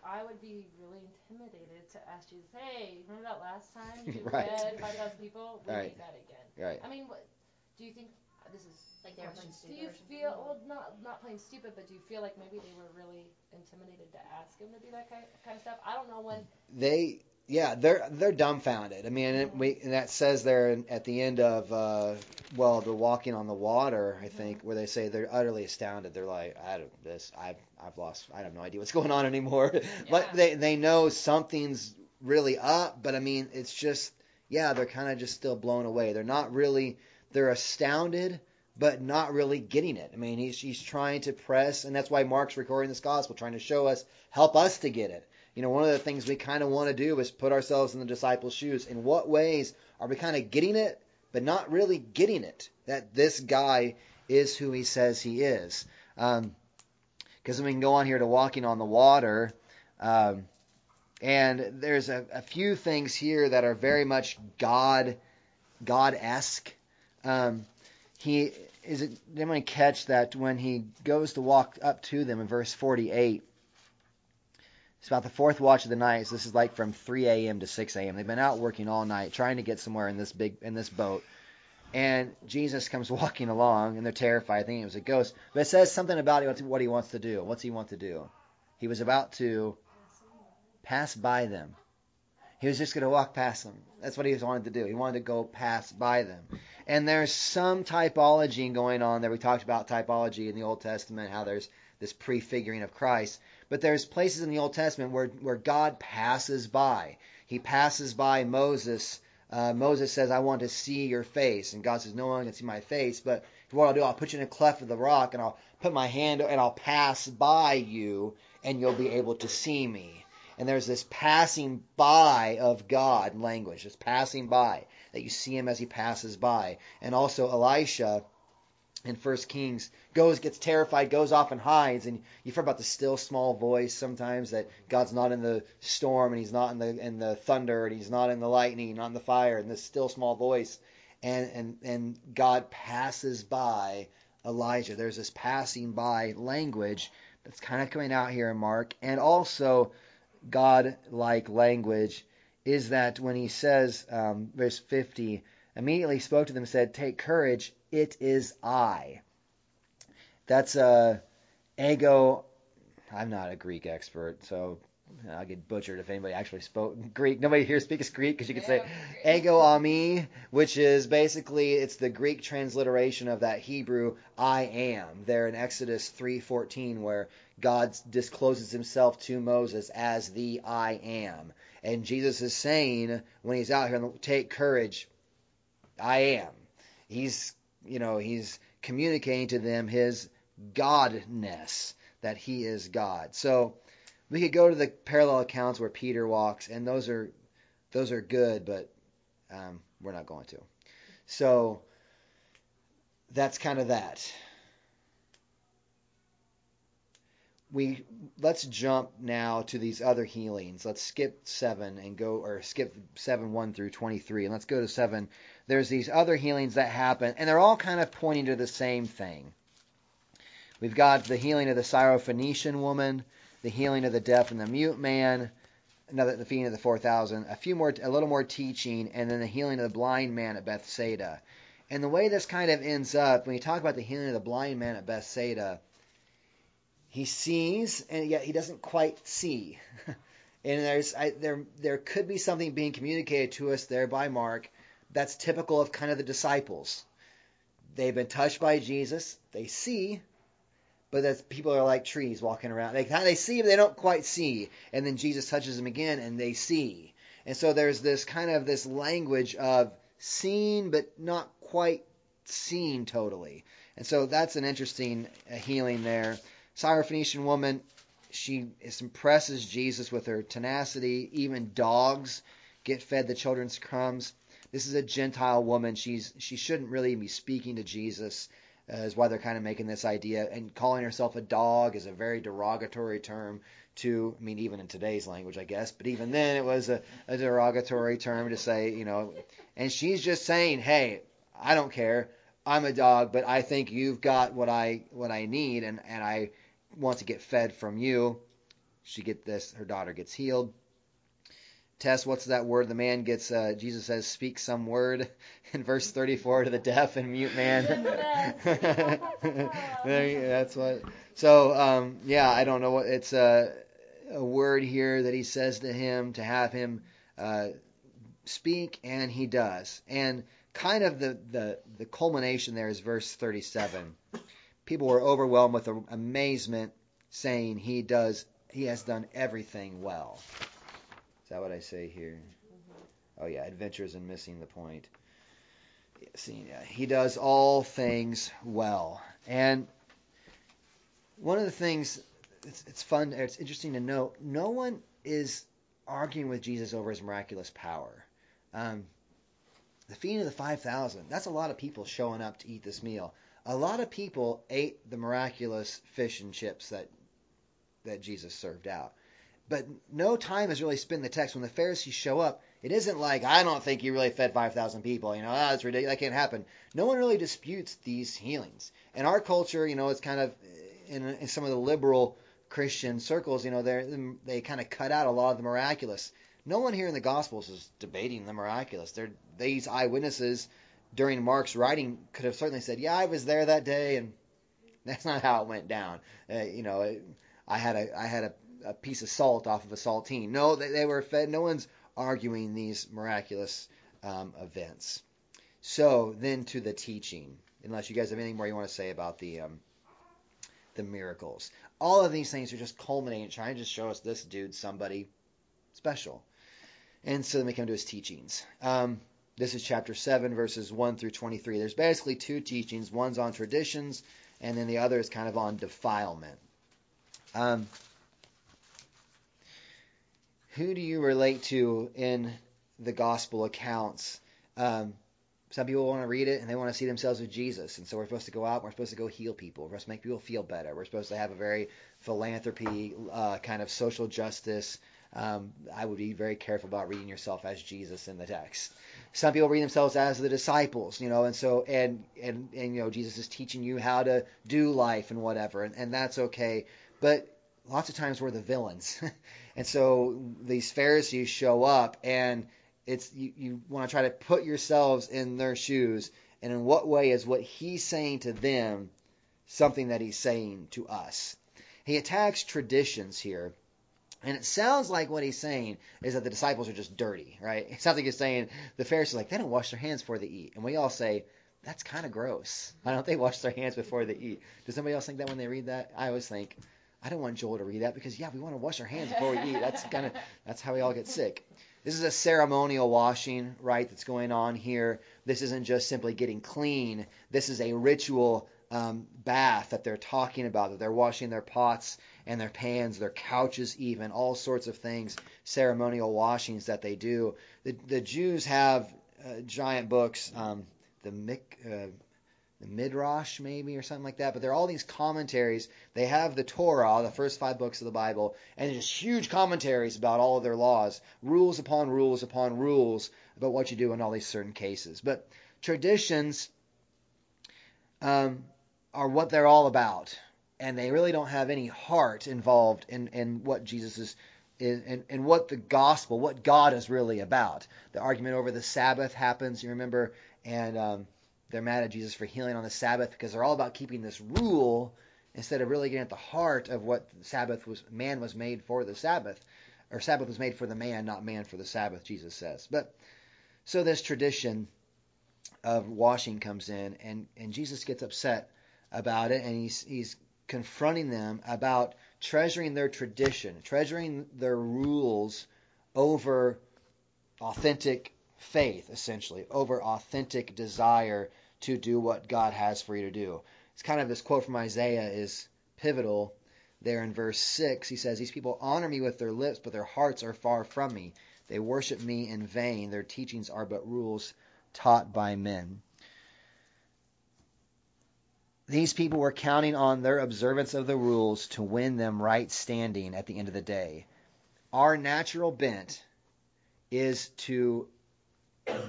I would be really intimidated to ask Jesus, "Hey, remember that last time <laughs> you Right. fed five thousand people? We Right. need that again." Right. I mean, what do you think? Uh, this is Like they were question. playing Do you feel well, not not playing stupid, but do you feel like maybe they were really intimidated to ask him to do that kind kind of stuff? I don't know when. They yeah, they're they're dumbfounded. I mean, and we and that says there at the end of uh, well, the walking on the water, I think, where they say they're utterly astounded. They're like, I don't this, I've I've lost, I have no idea what's <laughs> going on anymore. <laughs> but they they know something's really up. But I mean, it's just yeah, they're kind of just still blown away. They're not really, they're astounded. But not really getting it. I mean, he's, he's trying to press, and that's why Mark's recording this gospel, trying to show us, help us to get it you know, one of the things we kind of want to do is put ourselves in the disciples' shoes. In what ways are we kind of getting it, but not really getting it? That this guy is who he says he is. Because we can go on here to walking on the water. Um, and there's a, a few things here that are very much God, God-esque. Um, he is it. Anyone catch that when he goes to walk up to them in verse 48? It's about the fourth watch of the night. So this is like from 3 a.m. to 6 a.m. They've been out working all night trying to get somewhere in this big in this boat. And Jesus comes <laughs> walking along, and they're terrified, thinking it was a ghost. But it says something about what he wants to do. What's he want to do? He was about to pass by them. He was just going to walk past them. That's what he was wanted to do. He wanted to go pass by them. And there's some typology going on there. We talked about typology in the Old Testament, how there's this prefiguring of Christ. But there's places in the Old Testament where, where God passes by. He passes by Moses. Uh, Moses says, I want to see your face. And God says, No one can see my face, but what I'll do, I'll put you in a cleft of the rock, and I'll put my hand and I'll pass by you, and you'll be able to see me. And there's this passing by of God language, this passing by, that you see him as he passes by. And also Elisha in First Kings goes, gets terrified, goes off and hides. And you've heard about the still small voice sometimes that God's not in the storm and he's not in the in the thunder and he's not in the lightning, not in the fire, and this still small voice. And and and God passes by Elijah. There's this passing by language that's kind of coming out here in Mark, and also God-like language is that when he says, um, verse 50, immediately spoke to them and said, Take courage, it is I. That's uh, ego. I'm not a Greek expert, so I'll get butchered if anybody actually spoke Greek. Nobody here speaks Greek because you could say ego eimi, which is basically it's the Greek transliteration of that Hebrew I am. There in Exodus 3:14, where God discloses Himself to Moses as the I am, and Jesus is saying when He's out here, take courage, I am. He's you know he's communicating to them His Godness that He is God. So we could go to the parallel accounts where Peter walks, and those are those are good, but um, we're not going to. So that's kind of that. We let's jump now to these other healings. Let's skip seven and go, or skip seven one through twenty three, and let's go to seven. There's these other healings that happen, and they're all kind of pointing to the same thing. We've got the healing of the Syrophoenician woman, the healing of the deaf and the mute man, another the feeding of the four thousand, a few more, a little more teaching, and then the healing of the blind man at Bethsaida. And the way this kind of ends up, when you talk about the healing of the blind man at Bethsaida, he sees and yet he doesn't quite see. <laughs> and there's I, there there could be something being communicated to us there by Mark that's typical of kind of the disciples. They've been touched by Jesus. They see, but that's people are like trees walking around. They they see, but they don't quite see. And then Jesus touches them again, and they see. And so there's this kind of this language of seen, but not quite seen totally. And so that's an interesting uh, healing there. Syrophoenician woman, she impresses Jesus with her tenacity. Even dogs get fed the children's crumbs. This is a Gentile woman. She's she shouldn't really be speaking to Jesus uh, is why they're kind of making this idea. And calling herself a dog is a very derogatory term to, I mean, even in today's language, I guess, but even then it was a, a derogatory term to say, you know, and she's just saying, hey, I don't care. I'm a dog, but I think you've got what I what I need, and, and I want to get fed from you. she get this, her daughter gets healed. Tess, what's that word? The man gets, uh, Jesus says, speak some word <laughs> in verse 34 to the deaf and mute man. <laughs> That's what. So, um, yeah, I don't know what it's a, a word here that he says to him to have him uh, speak, and he does. And kind of the, the, the culmination there is verse 37. People were overwhelmed with amazement, saying, He does, he has done everything well. Is that what I say here? Oh yeah, adventures and missing the point. See, he does all things well, and one of the things it's, it's fun, it's interesting to note. No one is arguing with Jesus over his miraculous power. Um, the feeding of the five thousand. That's a lot of people showing up to eat this meal. A lot of people ate the miraculous fish and chips that that Jesus served out. But no time is really spent in the text when the Pharisees show up. It isn't like I don't think he really fed five thousand people. You know, ah, that's ridiculous. That can't happen. No one really disputes these healings. In our culture, you know, it's kind of in, in some of the liberal Christian circles, you know, they they kind of cut out a lot of the miraculous. No one here in the Gospels is debating the miraculous. They're these eyewitnesses during Mark's writing could have certainly said, "Yeah, I was there that day," and <laughs> that's not how it went down. Uh, you know, I had a I had a, a, piece of salt off of a saltine. No, they, they were fed. No one's arguing these miraculous um, events. So then to the teaching, unless you guys have anything more you want to say about the um, the miracles. All of these things are just culminating, trying to just show us this dude somebody special. And so then we come to his teachings. Um, this is chapter 7, verses 1 through 23. There's basically two teachings. One's on traditions, and then the other is kind of on defilement. Um, who do you relate to in the gospel accounts? Um, some people want to read it and they want to see themselves with Jesus. And so we're supposed to go out, we're supposed to go heal people, we're supposed to make people feel better, we're supposed to have a very philanthropy, uh, kind of social justice. Um, I would be very careful about reading yourself as Jesus in the text. Some people read themselves as the disciples, you know, and so and and and you know Jesus is teaching you how to do life and whatever, and, and that's okay. But lots of times we're the villains, <laughs> and so these Pharisees show up and it's you, you want to try to put yourselves in their shoes, and in what way is what he's saying to them something that he's saying to us? He attacks traditions here. And it sounds like what he's saying is that the disciples are just dirty, right? It <laughs> sounds like he's saying the Pharisees like they don't wash their hands before they eat, and we all say that's kind of gross. <laughs> Why don't they wash their hands before they eat? Does somebody else think that when they read that? I always think I don't want Joel to read that because yeah, we want to wash our hands before we eat. That's kind of that's how we all get sick. This is a ceremonial washing, right, that's going on here. This isn't just simply getting clean. This is a ritual um, bath that they're talking about, that they're washing their pots and their pans, their couches, even, all sorts of things, ceremonial washings that they do. The, the Jews have uh, giant books, um, the Mik, uh, the Midrash maybe or something like that. But there are all these commentaries. They have the Torah, the first five books of the Bible, and just huge commentaries about all of their laws, rules upon rules upon rules about what you do in all these certain cases. But traditions um, are what they're all about, and they really don't have any heart involved in, in what Jesus is. In, in, what the gospel, what God is really about. The argument over the Sabbath happens, you remember, and um, they're mad at Jesus for healing on the Sabbath because they're all about keeping this rule instead of really getting at the heart of what Sabbath was. Man was made for the Sabbath, or Sabbath was made for the man, not man for the Sabbath. Jesus says. But so this tradition of washing comes in, and and Jesus gets upset about it, and he's he's confronting them about treasuring their tradition, treasuring their rules over authentic faith, essentially, over authentic desire to do what God has for you to do. It's kind of this quote from Isaiah is pivotal there in verse 6. He says, These people honor me with their lips, but their hearts are far from me. They worship me in vain. Their teachings are but rules taught by men. These people were counting on their observance of the rules to win them right standing at the end of the day. Our natural bent is to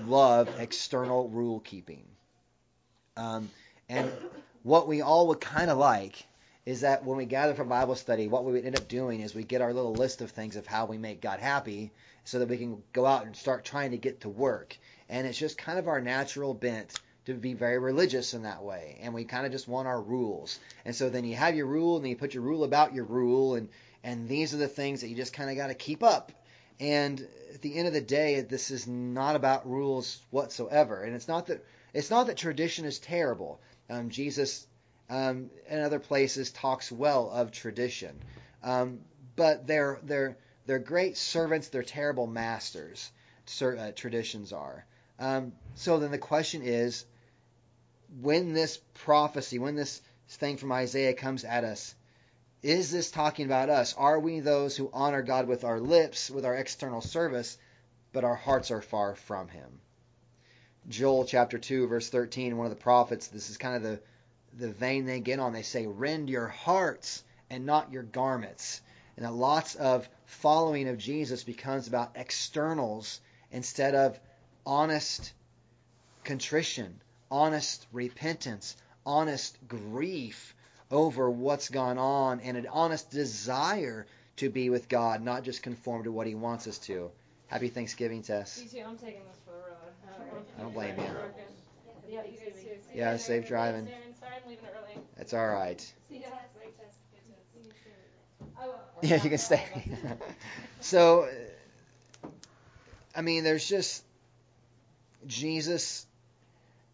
love external rule keeping. Um, and what we all would kind of like is that when we gather for Bible study, what we would end up doing is we get our little list of things of how we make God happy so that we can go out and start trying to get to work. And it's just kind of our natural bent to be very religious in that way. And we kind of just want our rules. And so then you have your rule and then you put your rule about your rule and and these are the things that you just kind of got to keep up. And at the end of the day, this is not about rules whatsoever. And it's not that it's not that tradition is terrible. Um, Jesus um, in other places talks well of tradition, um, but they're they're they're great servants. They're terrible masters. Uh, traditions are. Um, so then the question is, when this prophecy, when this thing from Isaiah comes at us, is this talking about us? Are we those who honor God with our lips, with our external service, but our hearts are far from Him? Joel chapter 2, verse 13, one of the prophets, this is kind of the, the vein they get on. They say, Rend your hearts and not your garments. And lots of following of Jesus becomes about externals instead of honest contrition, honest repentance, honest grief over what's gone on and an honest desire to be with God, not just conform to what He wants us to. Happy Thanksgiving, Tess. You too. I'm taking this for the road. I don't blame you. Yeah, you guys too. See you Yeah, safe driving. Sorry, I'm leaving early. That's all right. See ya. Yeah, you can stay. <laughs> so, I mean, there's just Jesus.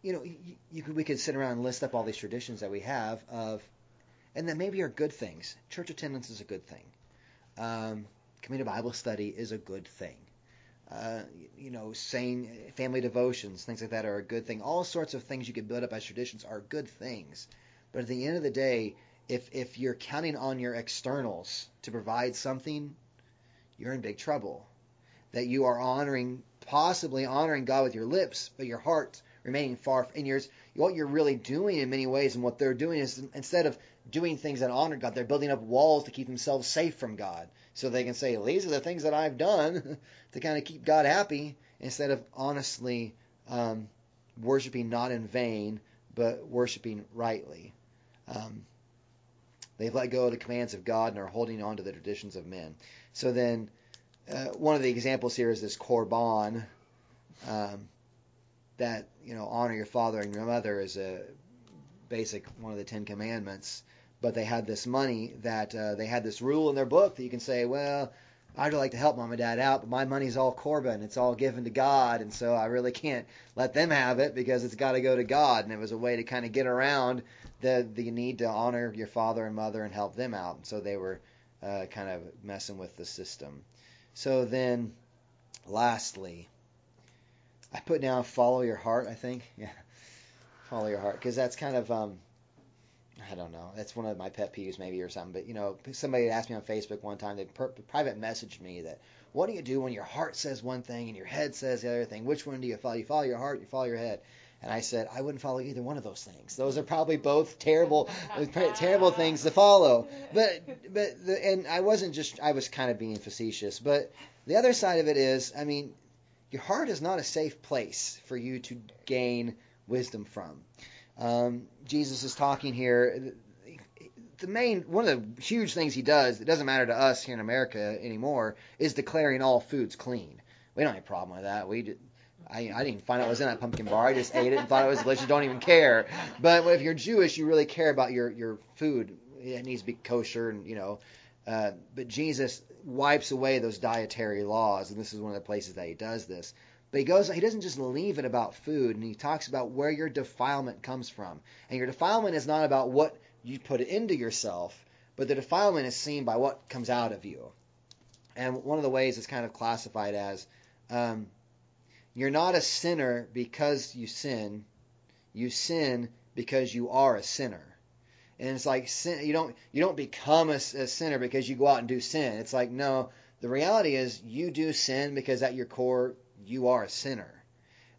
You know, you, you could, we could sit around and list up all these traditions that we have of, and that maybe are good things. Church attendance is a good thing. Um, community Bible study is a good thing. Uh, you know, saying family devotions, things like that are a good thing. All sorts of things you could build up as traditions are good things. But at the end of the day, if if you're counting on your externals to provide something, you're in big trouble. That you are honoring, possibly honoring God with your lips, but your heart remaining far. And yours, what you're really doing in many ways, and what they're doing is instead of doing things that honor God, they're building up walls to keep themselves safe from God, so they can say, "These are the things that I've done <laughs> to kind of keep God happy," instead of honestly um, worshiping not in vain, but worshiping rightly. Um, they've let go of the commands of God and are holding on to the traditions of men. So then, uh, one of the examples here is this korban, um, that you know honor your father and your mother is a basic one of the Ten Commandments. But they had this money that uh, they had this rule in their book that you can say, well, I'd like to help mom and dad out, but my money's all korban. It's all given to God, and so I really can't let them have it because it's got to go to God. And it was a way to kind of get around the the need to honor your father and mother and help them out. And so they were uh, kind of messing with the system. So then, lastly, I put down follow your heart. I think, <laughs> yeah, follow your heart because that's kind of um, I don't know. That's one of my pet peeves, maybe, or something. But you know, somebody asked me on Facebook one time. They per- private messaged me that, "What do you do when your heart says one thing and your head says the other thing? Which one do you follow? You follow your heart, you follow your head." And I said, I wouldn't follow either one of those things. Those are probably both terrible, uh, <laughs> terrible things to follow. But, but, the, and I wasn't just, I was kind of being facetious. But the other side of it is, I mean, your heart is not a safe place for you to gain wisdom from. Um, Jesus is talking here. The main one of the huge things he does, it doesn't matter to us here in America anymore, is declaring all foods clean. We don't have a problem with that. We I, I didn't find out it was in that pumpkin bar. I just ate it and thought it was delicious. Don't even care. But if you're Jewish, you really care about your your food. It needs to be kosher, and you know. Uh, but Jesus wipes away those dietary laws, and this is one of the places that he does this. But he goes, he doesn't just leave it about food, and he talks about where your defilement comes from. And your defilement is not about what you put into yourself, but the defilement is seen by what comes out of you. And one of the ways it's kind of classified as um, you're not a sinner because you sin. You sin because you are a sinner. And it's like sin, you don't you don't become a, a sinner because you go out and do sin. It's like no, the reality is you do sin because at your core you are a sinner.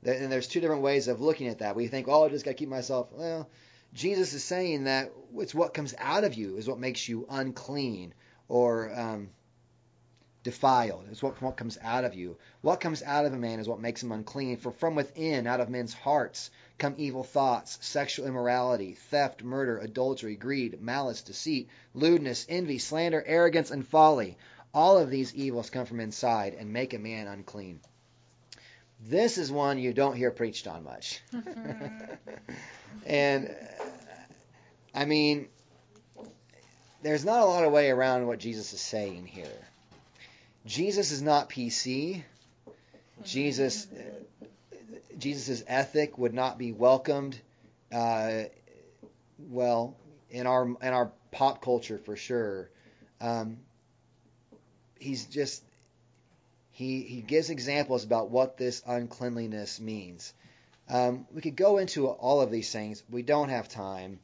And there's two different ways of looking at that. We think, oh, I just got to keep myself. Well, Jesus is saying that it's what comes out of you is what makes you unclean or um, defiled. It's what, what comes out of you. What comes out of a man is what makes him unclean. For from within, out of men's hearts, come evil thoughts, sexual immorality, theft, murder, adultery, greed, malice, deceit, lewdness, envy, slander, arrogance, and folly. All of these evils come from inside and make a man unclean. This is one you don't hear preached on much. <laughs> and I mean, there's not a lot of way around what Jesus is saying here. Jesus is not PC. Jesus, Jesus's ethic would not be welcomed. Uh, well, in our in our pop culture for sure. Um, he's just he he gives examples about what this uncleanliness means. Um, we could go into all of these things. We don't have time.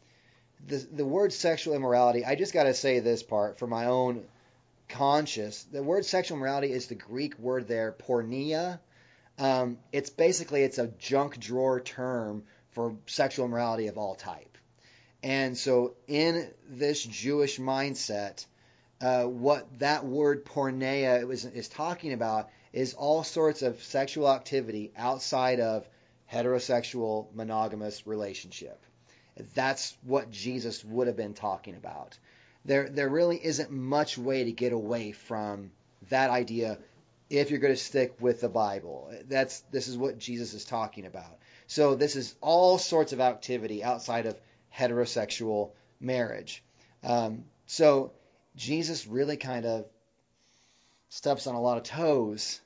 The the word sexual immorality. I just got to say this part for my own conscious. The word sexual immorality is the Greek word there, porneia. Um, it's basically it's a junk drawer term for sexual immorality of all type. And so in this Jewish mindset, uh, what that word porneia is, is talking about is all sorts of sexual activity outside of heterosexual monogamous relationship. That's what Jesus would have been talking about. There, there really isn't much way to get away from that idea if you're going to stick with the Bible. That's this is what Jesus is talking about. So this is all sorts of activity outside of heterosexual marriage. Um, so Jesus really kind of steps on a lot of toes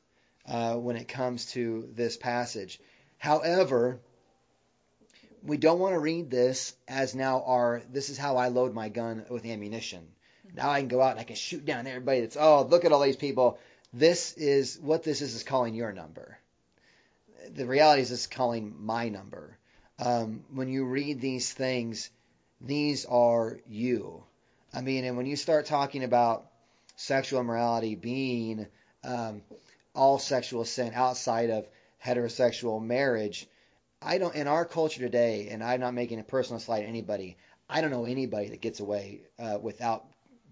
uh, when it comes to this passage. However, we don't want to read this as now our this is how I load my gun with ammunition. Now I can go out and I can shoot down everybody that's oh look at all these people. This is what this is is calling your number. The reality is it's calling my number. Um, when you read these things, these are you. I mean, and when you start talking about sexual immorality being um, all sexual sin outside of heterosexual marriage, I don't in our culture today, and I'm not making a personal slight at anybody. I don't know anybody that gets away uh, without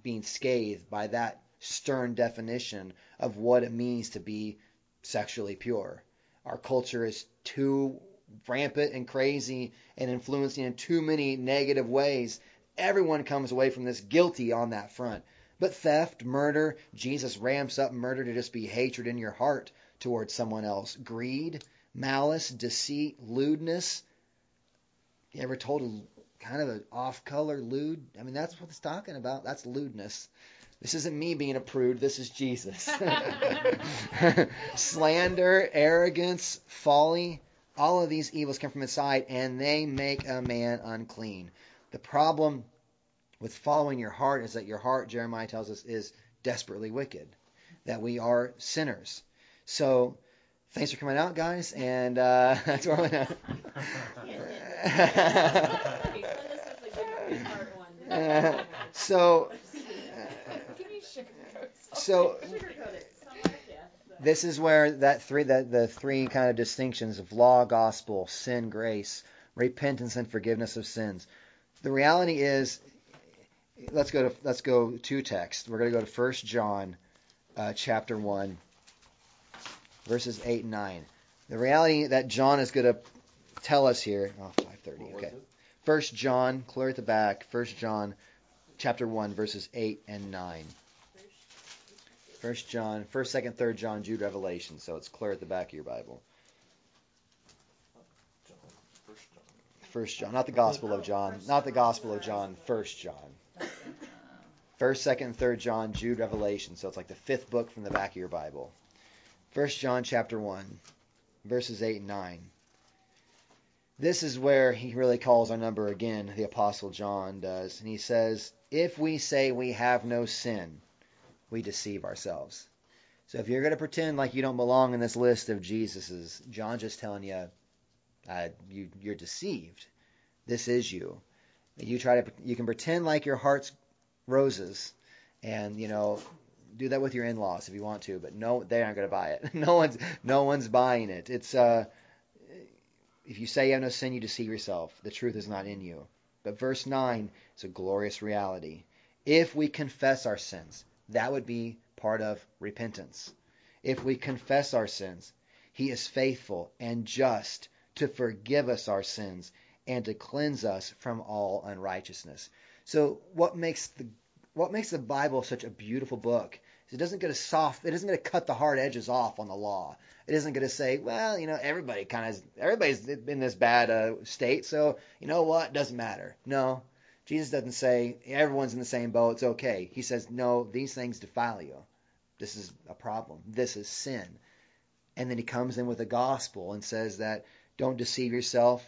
being scathed by that stern definition of what it means to be sexually pure. Our culture is too rampant and crazy and influencing in too many negative ways. Everyone comes away from this guilty on that front. But theft, murder, Jesus ramps up murder to just be hatred in your heart towards someone else. Greed, malice, deceit, lewdness. You ever told a kind of an off color lewd? I mean, that's what it's talking about. That's lewdness. This isn't me being a prude. This is Jesus. <laughs> Slander, arrogance, folly, all of these evils come from inside and they make a man unclean. The problem with following your heart is that your heart, Jeremiah tells us, is desperately wicked, that we are sinners. So, thanks for coming out, guys, and uh, <laughs> that's where we're at. <laughs> so, so this is where that three that the three kind of distinctions of law, gospel, sin, grace, repentance, and forgiveness of sins. The reality is, let's go to let's go to text. We're going to go to First John, uh, chapter one, verses eight and nine. The reality that John is going to tell us here. Oh, 5:30. Okay. First John, clear at the back. First John, chapter one, verses eight and nine. First John, first, second, third John, Jude, Revelation. So it's clear at the back of your Bible. First John, not the Gospel of John, not the Gospel of John. First John. First, second, third John, Jude, Revelation. So it's like the fifth book from the back of your Bible. First John chapter one, verses eight and nine. This is where he really calls our number again. The Apostle John does, and he says, "If we say we have no sin." we deceive ourselves. So if you're going to pretend like you don't belong in this list of Jesus's, John just telling you, uh, you you're deceived. This is you. You try to you can pretend like your heart's roses, and you know do that with your in-laws if you want to, but no, they aren't going to buy it. <laughs> no one's no one's buying it. It's uh, if you say you have no sin, you deceive yourself. The truth is not in you. But verse nine is a glorious reality. If we confess our sins, that would be part of repentance. If we confess our sins, he is faithful and just to forgive us our sins and to cleanse us from all unrighteousness. So what makes the what makes the Bible such a beautiful book is it doesn't get a soft it isn't going to cut the hard edges off on the law. It isn't going to say, well, you know, everybody kind of everybody's in this bad uh, state, so you know what, doesn't matter. No, Jesus doesn't say everyone's in the same boat. It's okay. He says, no, these things defile you. This is a problem. This is sin. And then he comes in with the gospel and says that don't deceive yourself,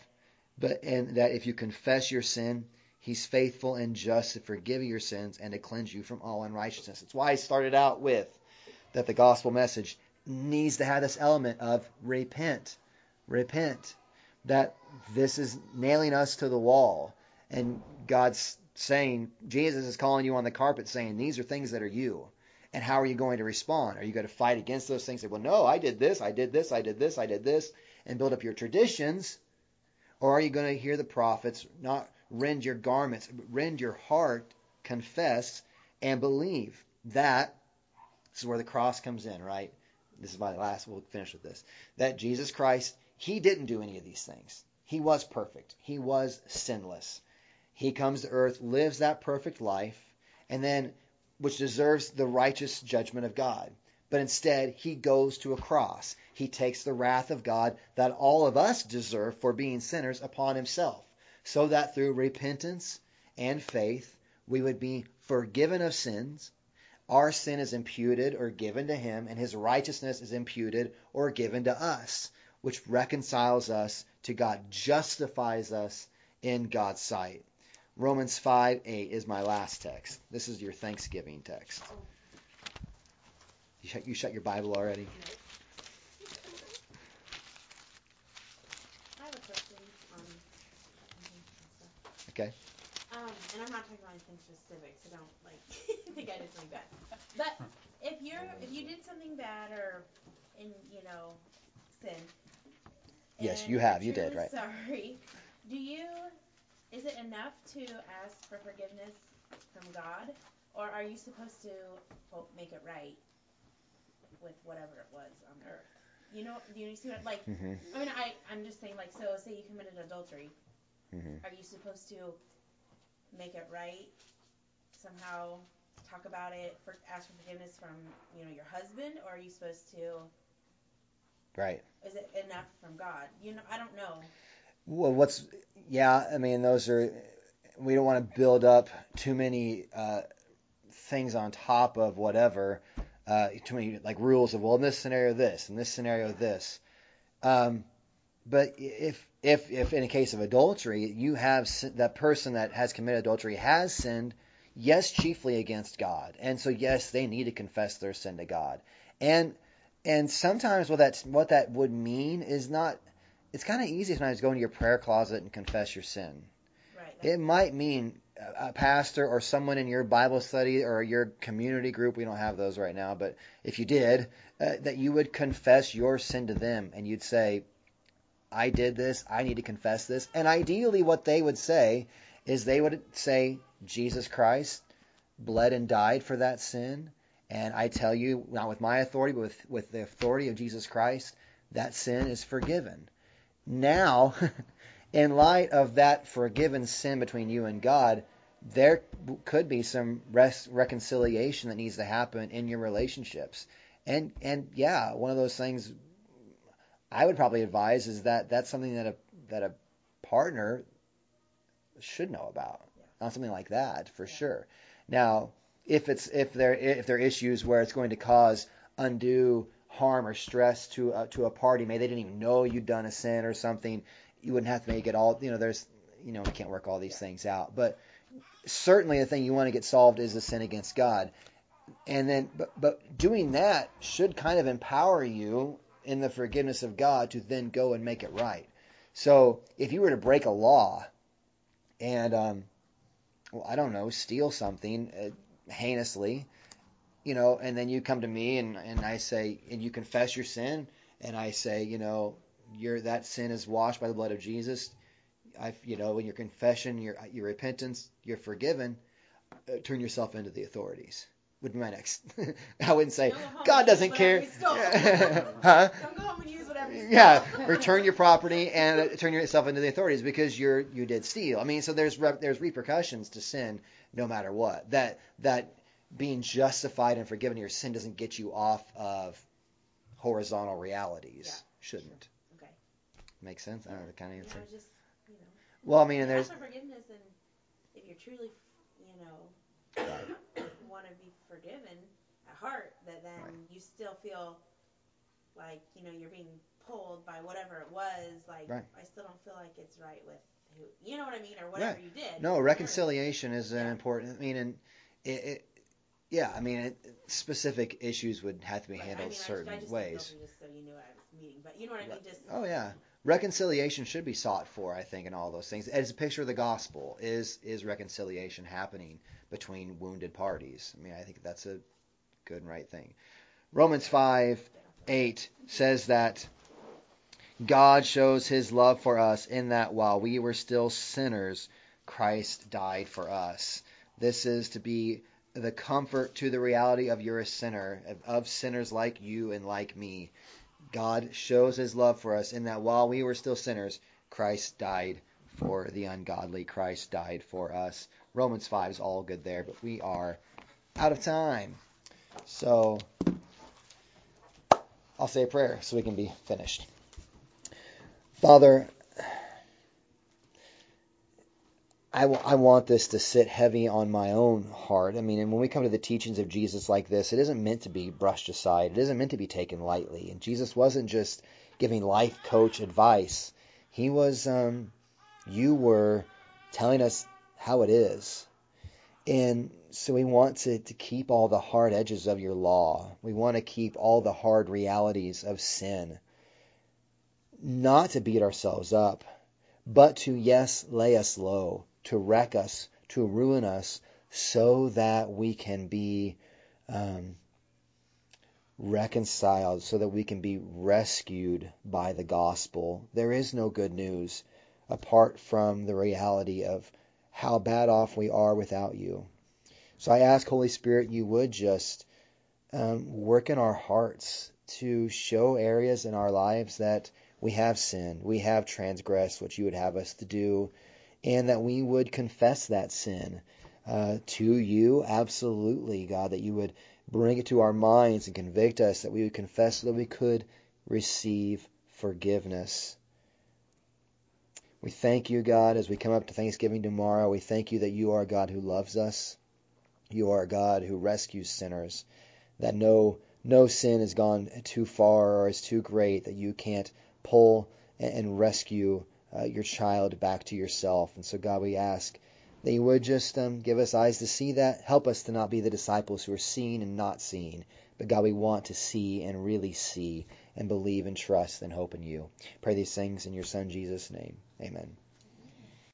but and that if you confess your sin, he's faithful and just to forgive your sins and to cleanse you from all unrighteousness. That's why I started out with that the gospel message needs to have this element of repent. Repent. That this is nailing us to the wall. And God's saying, Jesus is calling you on the carpet saying, these are things that are you. And how are you going to respond? Are you going to fight against those things? Say, well, no, I did this, I did this, I did this, I did this, and build up your traditions? Or are you going to hear the prophets, not rend your garments, rend your heart, confess, and believe that this is where the cross comes in, right? This is my last, we'll finish with this. That Jesus Christ, he didn't do any of these things. He was perfect. He was sinless. He comes to earth, lives that perfect life, and then, which deserves the righteous judgment of God. But instead, he goes to a cross. He takes the wrath of God that all of us deserve for being sinners upon himself, so that through repentance and faith, we would be forgiven of sins. Our sin is imputed or given to him, and his righteousness is imputed or given to us, which reconciles us to God, justifies us in God's sight. Romans 5 8 is my last text. This is your Thanksgiving text. You shut, you shut your Bible already? I have a question on. Okay. Um, and I'm not talking about anything specific, so don't like <laughs> think I did something bad. But if you're if you did something bad or in you know sin. Yes, you have. you're did, right. Sorry. Do you? Is it enough to ask for forgiveness from God, or are you supposed to quote make it right with whatever it was on earth? You know? Do you see what like? hmm I mean, I I'm just saying like so. Say you committed adultery. hmm Are you supposed to make it right somehow? Talk about it. For, ask for forgiveness from you know your husband, or are you supposed to? Right. Is it enough from God? You know, I don't know. Well, what's yeah? I mean, those are. We don't want to build up too many uh, things on top of whatever. Uh, too many like rules of well, in this scenario this, in this scenario this. Um, but if if if in a case of adultery, you have that person that has committed adultery has sinned, yes, chiefly against God, and so yes, they need to confess their sin to God, and and sometimes what that what that would mean is not. It's kind of easy sometimes to go into your prayer closet and confess your sin. Right. It might mean a pastor or someone in your Bible study or your community group. We don't have those right now, but if you did, uh, that you would confess your sin to them and you'd say, I did this. I need to confess this. And ideally, what they would say is they would say, Jesus Christ bled and died for that sin. And I tell you, not with my authority, but with, with the authority of Jesus Christ, that sin is forgiven. Now, <laughs> in light of that forgiven sin between you and God, there could be some res- reconciliation that needs to happen in your relationships. And and yeah, one of those things I would probably advise is that that's something that a that a partner should know about. On something like that, for sure. Now, if it's if there if there are issues where it's going to cause undue harm or stress to uh, to a party, maybe they didn't even know you'd done a sin or something, you wouldn't have to make it all. You know, there's you know, we can't work all these things out, but certainly the thing you want to get solved is the sin against God. And then, but, but doing that should kind of empower you in the forgiveness of God to then go and make it right. So if you were to break a law and, um, well, I don't know, steal something uh, heinously, you know, and then you come to me and, and I say, and you confess your sin, and I say, you know, your that sin is washed by the blood of Jesus. I, you know, in your confession, your your repentance, you're forgiven. Uh, turn yourself into the authorities would be my next. <laughs> I wouldn't say Don't go home God doesn't care. <laughs> <laughs> huh? Don't go home and use whatever you stole. Yeah, return your property and uh, turn yourself into the authorities because you're you did steal. I mean, so there's rep, there's repercussions to sin no matter what. That that being justified and forgiven your sin doesn't get you off of horizontal realities. Yeah. Shouldn't Okay. make sense. I don't know the kind of You answer. know, just you know. Well, I mean, and there's for forgiveness, and if you're truly, you know, <coughs> want to be forgiven at heart, that then Right. you still feel like you know you're being pulled by whatever it was. Like Right. I still don't feel like it's right with who, you know what I mean, or whatever Right. you did. no reconciliation is an Yeah. important. I mean, and it, it yeah, I mean, it, specific issues would have to be Right, I handled mean, I just- certain I just ways. Just so you knew what I was meaning, but you know what I mean. Just Oh yeah, reconciliation should be sought for. I think in all those things. As a picture of the gospel is is reconciliation happening between wounded parties. I mean, I think that's a good and right thing. Romans five eight says that God shows His love for us in that while we were still sinners, Christ died for us. This is to be the comfort to the reality of you're a sinner, of- of sinners like you and like me. God shows his love for us in that while we were still sinners, Christ died for the ungodly. Christ died for us. Romans 5 is all good there, but we are out of time. So I'll say a prayer so we can be finished. Father, I, w- I want this to sit heavy on my own heart. I mean, and when we come to the teachings of Jesus like this, it isn't meant to be brushed aside. It isn't meant to be taken lightly. And Jesus wasn't just giving life coach advice. He was, um, you were telling us how it is. And so we want to, to keep all the hard edges of your law. We want to keep all the hard realities of sin. Not to beat ourselves up, but to, yes, lay us low, to wreck us, to ruin us, so that we can be um, reconciled, so that we can be rescued by the gospel. There is no good news apart from the reality of how bad off we are without you. So I ask, Holy Spirit, you would just um, work in our hearts to show areas in our lives that we have sinned, we have transgressed what you would have us to do, and that we would confess that sin uh, to you, absolutely, God, that you would bring it to our minds and convict us, that we would confess so that we could receive forgiveness. We thank you, God, as we come up to Thanksgiving tomorrow. We thank you that you are a God who loves us. You are a God who rescues sinners, that no no sin has gone too far or is too great that you can't pull and rescue uh, your child back to yourself. And so, God, we ask that you would just um, give us eyes to see that. Help us to not be the disciples who are seen and not seen. But, God, we want to see and really see and believe and trust and hope in you. Pray these things in your Son, Jesus' name. Amen.